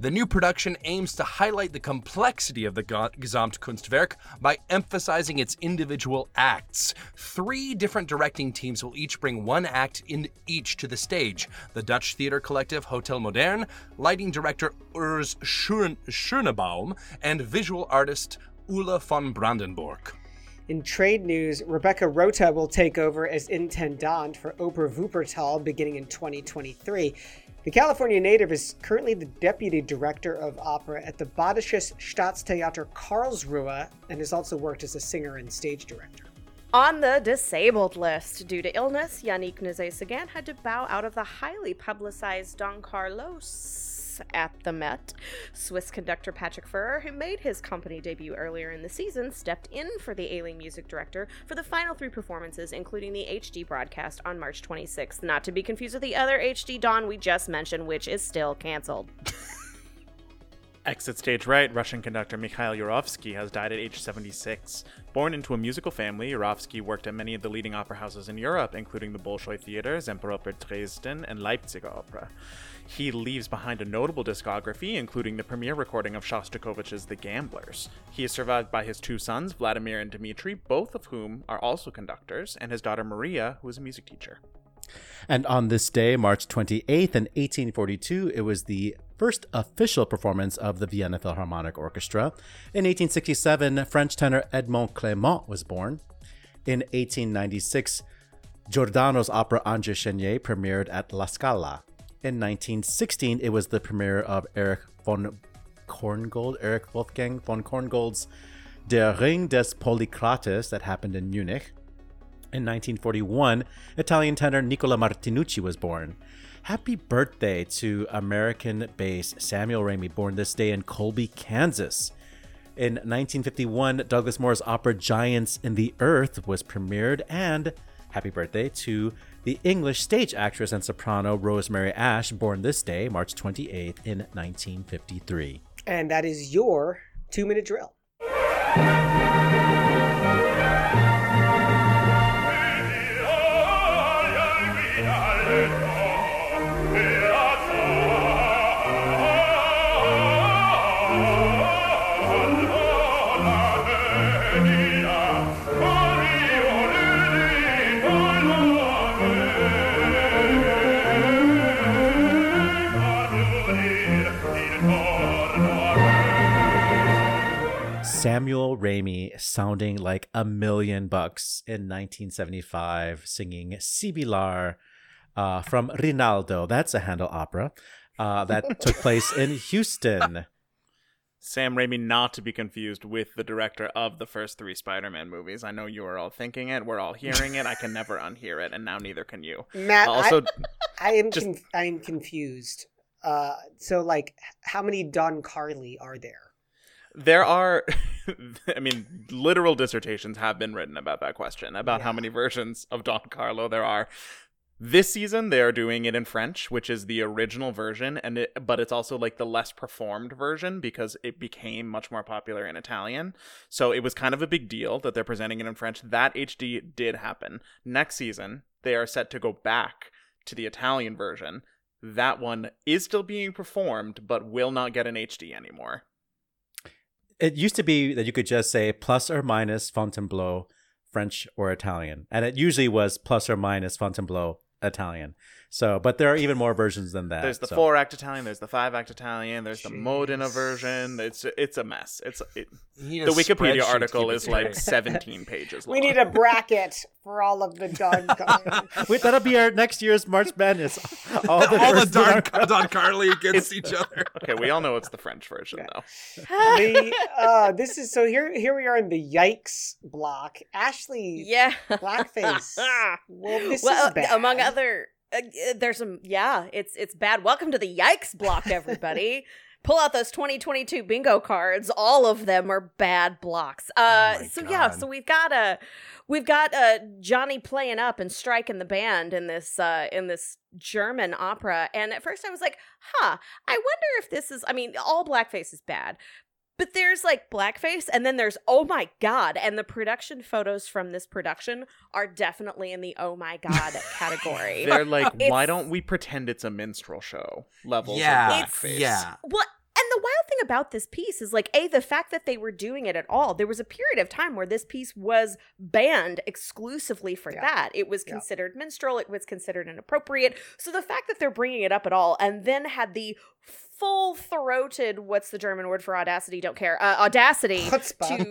The new production aims to highlight the complexity of the Gesamtkunstwerk by emphasizing its individual acts. Three different directing teams will each bring one act in each to the stage. The Dutch theater collective Hotel Modern, lighting director Urs Schön- Schönebaum, and visual artist Ulla von Brandenburg. In trade news, Rebekah Rota will take over as intendant for Oper Wuppertal beginning in 2023. The California native is currently the deputy director of opera at the Badisches Staatstheater Karlsruhe and has also worked as a singer and stage director. On the disabled list, due to illness, Yannick Nézet-Séguin had to bow out of the highly publicized Don Carlos at the Met. Swiss conductor Patrick Furrer, who made his company debut earlier in the season, stepped in for the ailing music director for the final three performances, including the HD broadcast on March 26th. Not to be confused with the other HD Don we just mentioned, which is still canceled. Exit stage right, Russian conductor Mikhail Yurovsky has died at age 76. Born into a musical family, Yurovsky worked at many of the leading opera houses in Europe, including the Bolshoi Theater, Semperoper Dresden, and Leipzig Opera. He leaves behind a notable discography, including the premiere recording of Shostakovich's The Gamblers. He is survived by his two sons, Vladimir and Dmitri, both of whom are also conductors, and his daughter Maria, who is a music teacher. And on this day, March 28th, in 1842, it was the first official performance of the Vienna Philharmonic Orchestra. In 1867, French tenor Edmond Clément was born. In 1896, Giordano's opera Andrea Chénier premiered at La Scala. In 1916, it was the premiere of Erich von Korngold, Erich Wolfgang von Korngold's Der Ring des Polykrates that happened in Munich. In 1941, Italian tenor Nicola Martinucci was born. Happy birthday to American bass Samuel Ramey, born this day in Colby, Kansas. In 1951, Douglas Moore's opera Giants in the Earth was premiered, and happy birthday to the English stage actress and soprano Rosemary Ashe, born this day, March 28th, in 1953. And that is your two minute drill. Samuel Ramey sounding like a million bucks in 1975, singing Sibilar uh, from Rinaldo. That's a Handel opera uh, that took place in Houston. Sam Raimi, not to be confused with the director of the first three Spider Man movies. I know you are all thinking it. We're all hearing it. I can never unhear it, and now neither can you. Matt, Also, I am just- conf- I am confused. Uh, so like, how many Don Carly are there? there are, I mean, literal dissertations have been written about that question, about how many versions of Don Carlo there are. This season, they are doing it in French, which is the original version, and it, but it's also like the less performed version because it became much more popular in Italian. So it was kind of a big deal that they're presenting it in French. That HD did happen. Next season, they are set to go back to the Italian version. That one is still being performed, but will not get an HD anymore. It used to be that you could just say plus or minus Fontainebleau, French or Italian, and it usually was plus or minus Fontainebleau, Italian. So, but there are even more versions than that. There's the so- four act Italian. There's the five act Italian. There's the Jeez. Modena version. It's it's a mess. It's it, You need a the Wikipedia article is like straight. 17 pages long. We need a bracket for all of the Don Carly. Wait, that'll be our next year's March Madness. All the, All the versions Don, are- Don Carly against each other. okay, we all know it's the French version though. the uh, this is so here. Here we are in the yikes block. Ashley, Yeah. blackface. Well, this well, is bad. among other, uh, uh, there's some. Yeah, it's it's bad. Welcome to the yikes block, everybody. Pull out those 2022 bingo cards. All of them are bad blocks. Uh, my so yeah, so we've got uh, we've got uh, Johnny playing up and striking the band in this uh, in this German opera. And at first I was like, huh, I wonder if this is. I mean, all blackface is bad. But there's like blackface, and then there's oh my god, and the production photos from this production are definitely in the oh my god category. They're like, why don't we pretend it's a minstrel show levels Yeah, of blackface? yeah. What? And the wild thing about this piece is like, A, the fact that they were doing it at all. There was a period of time where this piece was banned exclusively for Yeah. that. It was Yeah. considered minstrel, it was considered inappropriate. So the fact that they're bringing it up at all and then had the full throated, what's the German word for audacity? Don't care. Uh, audacity to,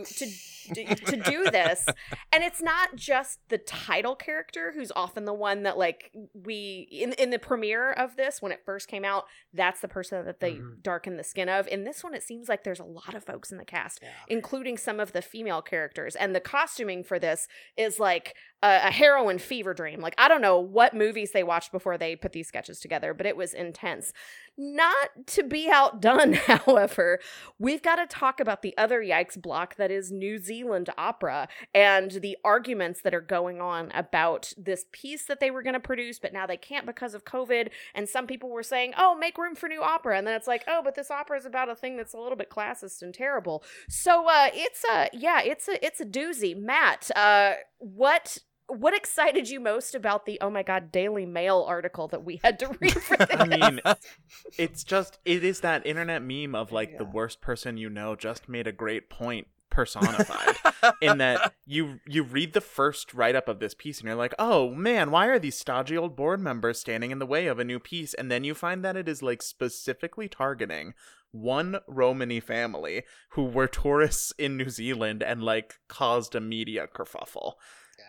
to to, do this and it's not just the title character who's often the one that like we in in the premiere of this when it first came out that's the person that they Mhm. darken the skin of in this one it seems like there's a lot of folks in the cast including some of the female characters and the costuming for this is like a, a heroin fever dream like i don't know what movies they watched before they put these sketches together but it was intense not to be outdone however we've got to talk about the other yikes block that is New Zealand opera and the arguments that are going on about this piece that they were going to produce, but now they can't because of COVID. And some people were saying, oh, make room for new opera. And then it's like, oh, but this opera is about a thing that's a little bit classist and terrible. So uh, it's a, yeah, it's a, it's a doozy. Matt, uh, what what excited you most about the oh my god Daily Mail article that we had to read for this? I mean, it's just it is that internet meme of like the worst person you know just made a great point personified in that you you read the first write up of this piece and you're like, "Oh man, why are these stodgy old board members standing in the way of a new piece?" And then you find that it is like specifically targeting one Romany family who were tourists in New Zealand and like caused a media kerfuffle.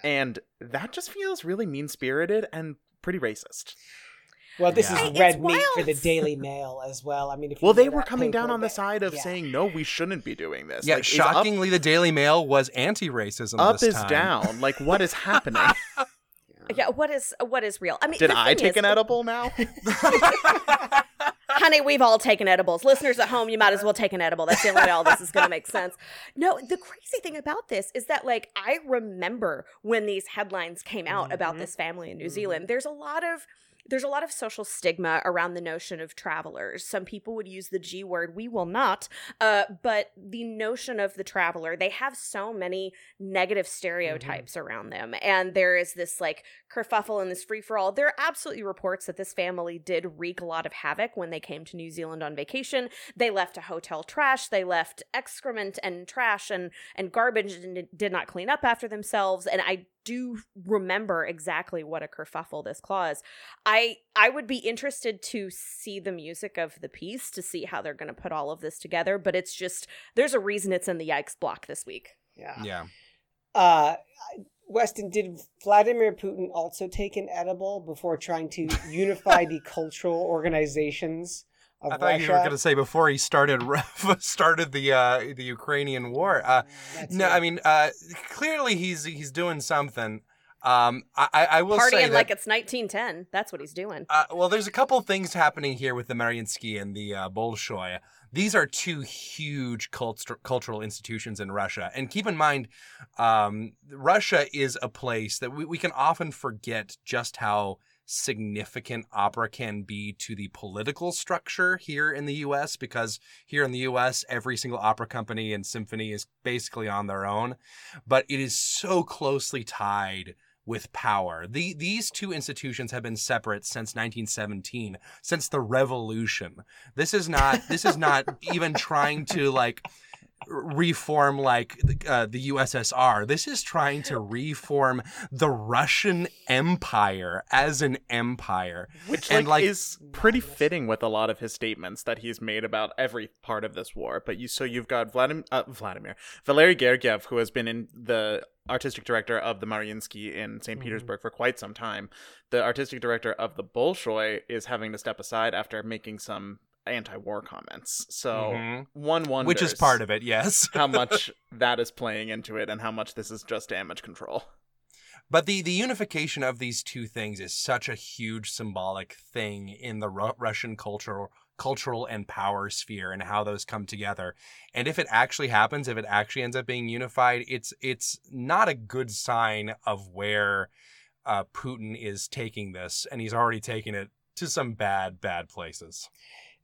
And that just feels really mean-spirited and pretty racist. Well, this Yeah. is It's red meat for the Daily Mail as well. I mean, if you Well, they were coming down on the side of yeah. saying no, we shouldn't be doing this. Yeah, Like, is up- shockingly, the Daily Mail was anti-racism. up, this is time. down. Like, what is happening? yeah, what is what is real? I mean, Did I take is- an edible now? Honey, we've all taken edibles. Listeners at home, you might as well take an edible. That's the only way all this is going to make sense. No, the crazy thing about this is that, like, I remember when these headlines came out about mm-hmm. this family in New mm-hmm. Zealand. There's a lot of there's a lot of social stigma around the notion of travelers. Some people would use the G word. We will not. Uh, but the notion of the traveler, they have so many negative stereotypes around them. And there is this like kerfuffle and this free for all. There are absolutely reports that this family did wreak a lot of havoc when they came to New Zealand on vacation. They left a hotel trash, they left excrement and trash and, and garbage and did not clean up after themselves. And I do remember exactly what a kerfuffle this clause. I I would be interested to see the music of the piece to see how they're going to put all of this together, but it's just there's a reason it's in the yikes block this week. Yeah. Yeah. Uh, Weston, did Vladimir Putin also take an edible before trying to unify the cultural organizations of I thought Russia? you were going to say before he started started the uh, the Ukrainian war. Uh, That's no, it. I mean uh, clearly he's he's doing something. Um, I, I I will say Partying that, like it's 1910. That's what he's doing. Uh, well, there's a couple things happening here with the Mariinsky and the uh, Bolshoi. These are two huge cult- cultural institutions in Russia. And keep in mind, um, Russia is a place that we, we can often forget just how significant opera can be to the political structure here in the US because here in the US every single opera company and symphony is basically on their own but it is so closely tied with power. The, these two institutions have been separate since 1917, since the revolution. This is not this is not even trying to like reform like uh, the USSR. This is trying to reform the Russian Empire as an empire. Which And, like, like- is pretty fitting with a lot of his statements that he's made about every part of this war. But you so you've got Vladimir uh, Vladimir Valery Gergiev, who has been in the artistic director of the Mariinsky in saint Petersburg for quite some time. The artistic director of the Bolshoi is having to step aside after making some anti-war comments. So Mhm. one wonders Which is part of it, yes. how much that is playing into it and how much this is just damage control. But the, the unification of these two things is such a huge symbolic thing in the Ru- Russian cultural cultural and power sphere and how those come together. And if it actually happens, if it actually ends up being unified, it's it's not a good sign of where uh, Putin is taking this, and he's already taken it to some bad bad places.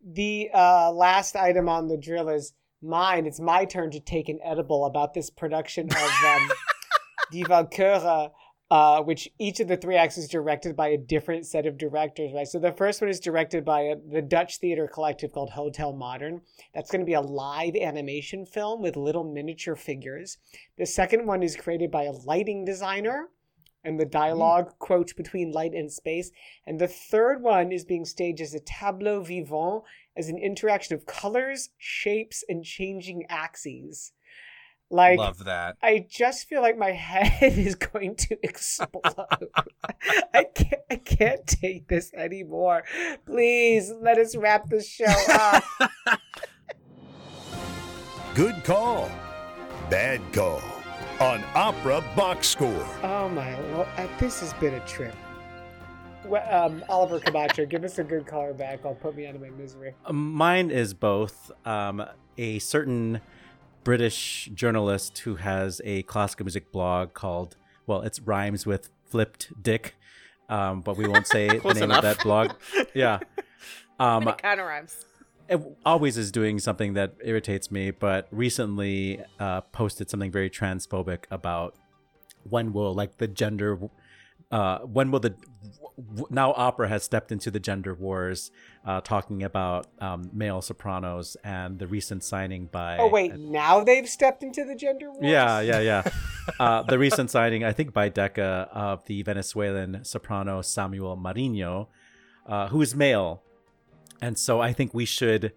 The uh, last item on the drill is mine. It's my turn to take an edible about this production of um, Die Walküre, uh, which each of the three acts is directed by a different set of directors, right? So the first one is directed by a, the Dutch theater collective called Hotel Modern. That's going to be a live animation film with little miniature figures. The second one is created by a lighting designer and the mm-hmm. dialogue quote between light and space. And the third one is being staged as a tableau vivant, as an interaction of colors, shapes, and changing axes. Like Love that. I just feel like my head is going to explode. I can't I can't take this anymore. Please let us wrap the show up. Good call. Bad call. On Opera Box Score. oh my lord, uh, this has been a trip. Well, um, Oliver Camacho, give us a good caller back. I'll put me out of my misery. Mine is both um, a certain British journalist who has a classical music blog called, well, it's rhymes with flipped dick, um, but we won't say the name enough. of that blog. Yeah. Um, it kind of rhymes. It always is doing something that irritates me, but recently uh, posted something very transphobic about when will like the gender, uh, when will the w- now opera has stepped into the gender wars, uh, talking about um, male sopranos and the recent signing by. Oh wait, now they've stepped into the gender wars. Yeah, yeah, yeah. uh, the recent signing, I think, by Decca of the Venezuelan soprano Samuel Marino, uh, who is male. And so I think we should,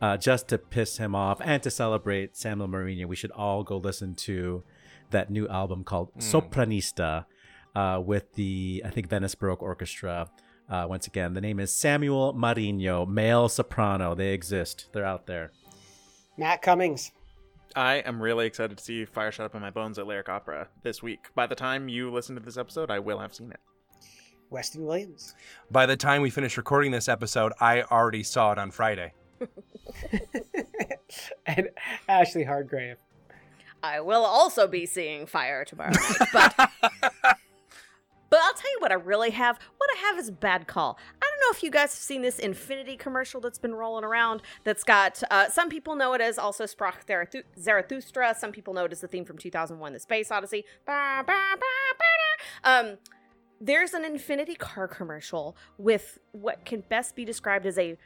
uh, just to piss him off and to celebrate Samuel Marino, we should all go listen to that new album called Sopranista uh, with the, I think, Venice Baroque Orchestra. Uh, once again, the name is Samuel Marino, male soprano. They exist, they're out there. Matt Cummings. I am really excited to see Fire Shut Up in My Bones at Lyric Opera this week. By the time you listen to this episode, I will have seen it. Weston Williams. By the time we finish recording this episode, I already saw it on Friday. and Ashley Hardgrave. I will also be seeing Fire tomorrow night, but but I'll tell you what I really have. What I have is a bad call. I don't know if you guys have seen this Infiniti commercial that's been rolling around. That's got uh, some people know it as also Sprach Zarathustra. Some people know it as the theme from 2001: The Space Odyssey. Ba, ba, ba, ba. Um, there's an Infiniti car commercial with what can best be described as a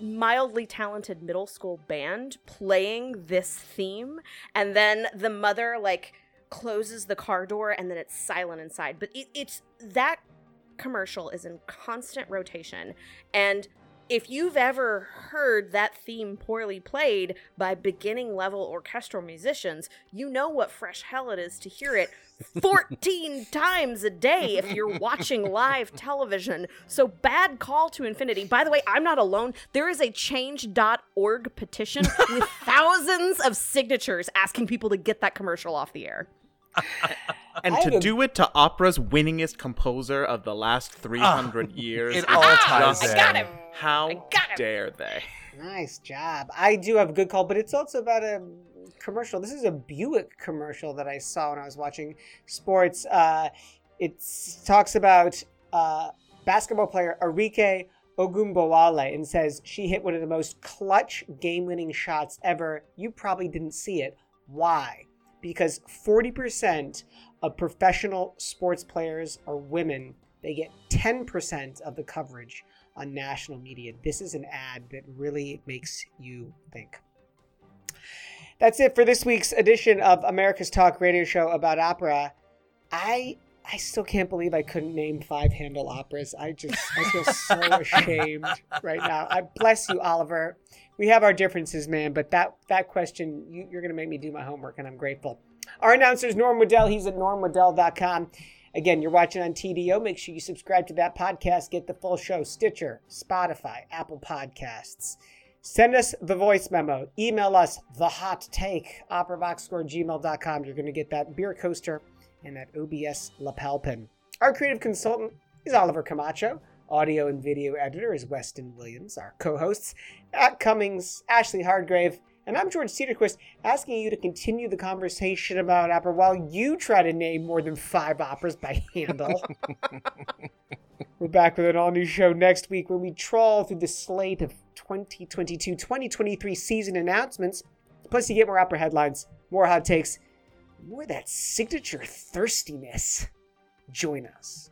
mildly talented middle school band playing this theme and then the mother like closes the car door and then it's silent inside. But it, it's that commercial is in constant rotation and if you've ever heard that theme poorly played by beginning level orchestral musicians you know what fresh hell it is to hear it 14 times a day if you're watching live television. So bad call to Infiniti. By the way, I'm not alone. There is a change.org petition with thousands of signatures asking people to get that commercial off the air. And I to do it to opera's winningest composer of the last 300 years. It is all ties in. I got him. How I got him. dare they? Nice job. I do have a good call, but it's also about a commercial. This is a Buick commercial that I saw when I was watching sports. Uh, it talks about uh, basketball player Arike Ogunbowale and says she hit one of the most clutch game-winning shots ever. You probably didn't see it. Why? Because 40% of professional sports players are women. They get 10% of the coverage on national media. This is an ad that really makes you think. That's it for this week's edition of America's Talk Radio Show about opera. I I still can't believe I couldn't name five Handel operas. I just I feel so ashamed right now. I bless you, Oliver. We have our differences, man, but that that question you, you're gonna make me do my homework, and I'm grateful. Our announcer is Norm Waddell. He's at normwaddell.com. Again, you're watching on TDO. Make sure you subscribe to that podcast. Get the full show. Stitcher, Spotify, Apple Podcasts. Send us the voice memo. Email us the hot take, operaboxscore@gmail.com. You're going to get that beer coaster and that OBS lapel pin. Our creative consultant is Oliver Camacho. Audio and video editor is Weston Williams. Our co-hosts at Cummings, Ashley Hardgrave, and I'm George Cederquist, asking you to continue the conversation about opera while you try to name more than five operas by Handel. We're back with an all new show next week where we trawl through the slate of 2022 2023 season announcements. Plus, you get more opera headlines, more hot takes, more that signature thirstiness. Join us.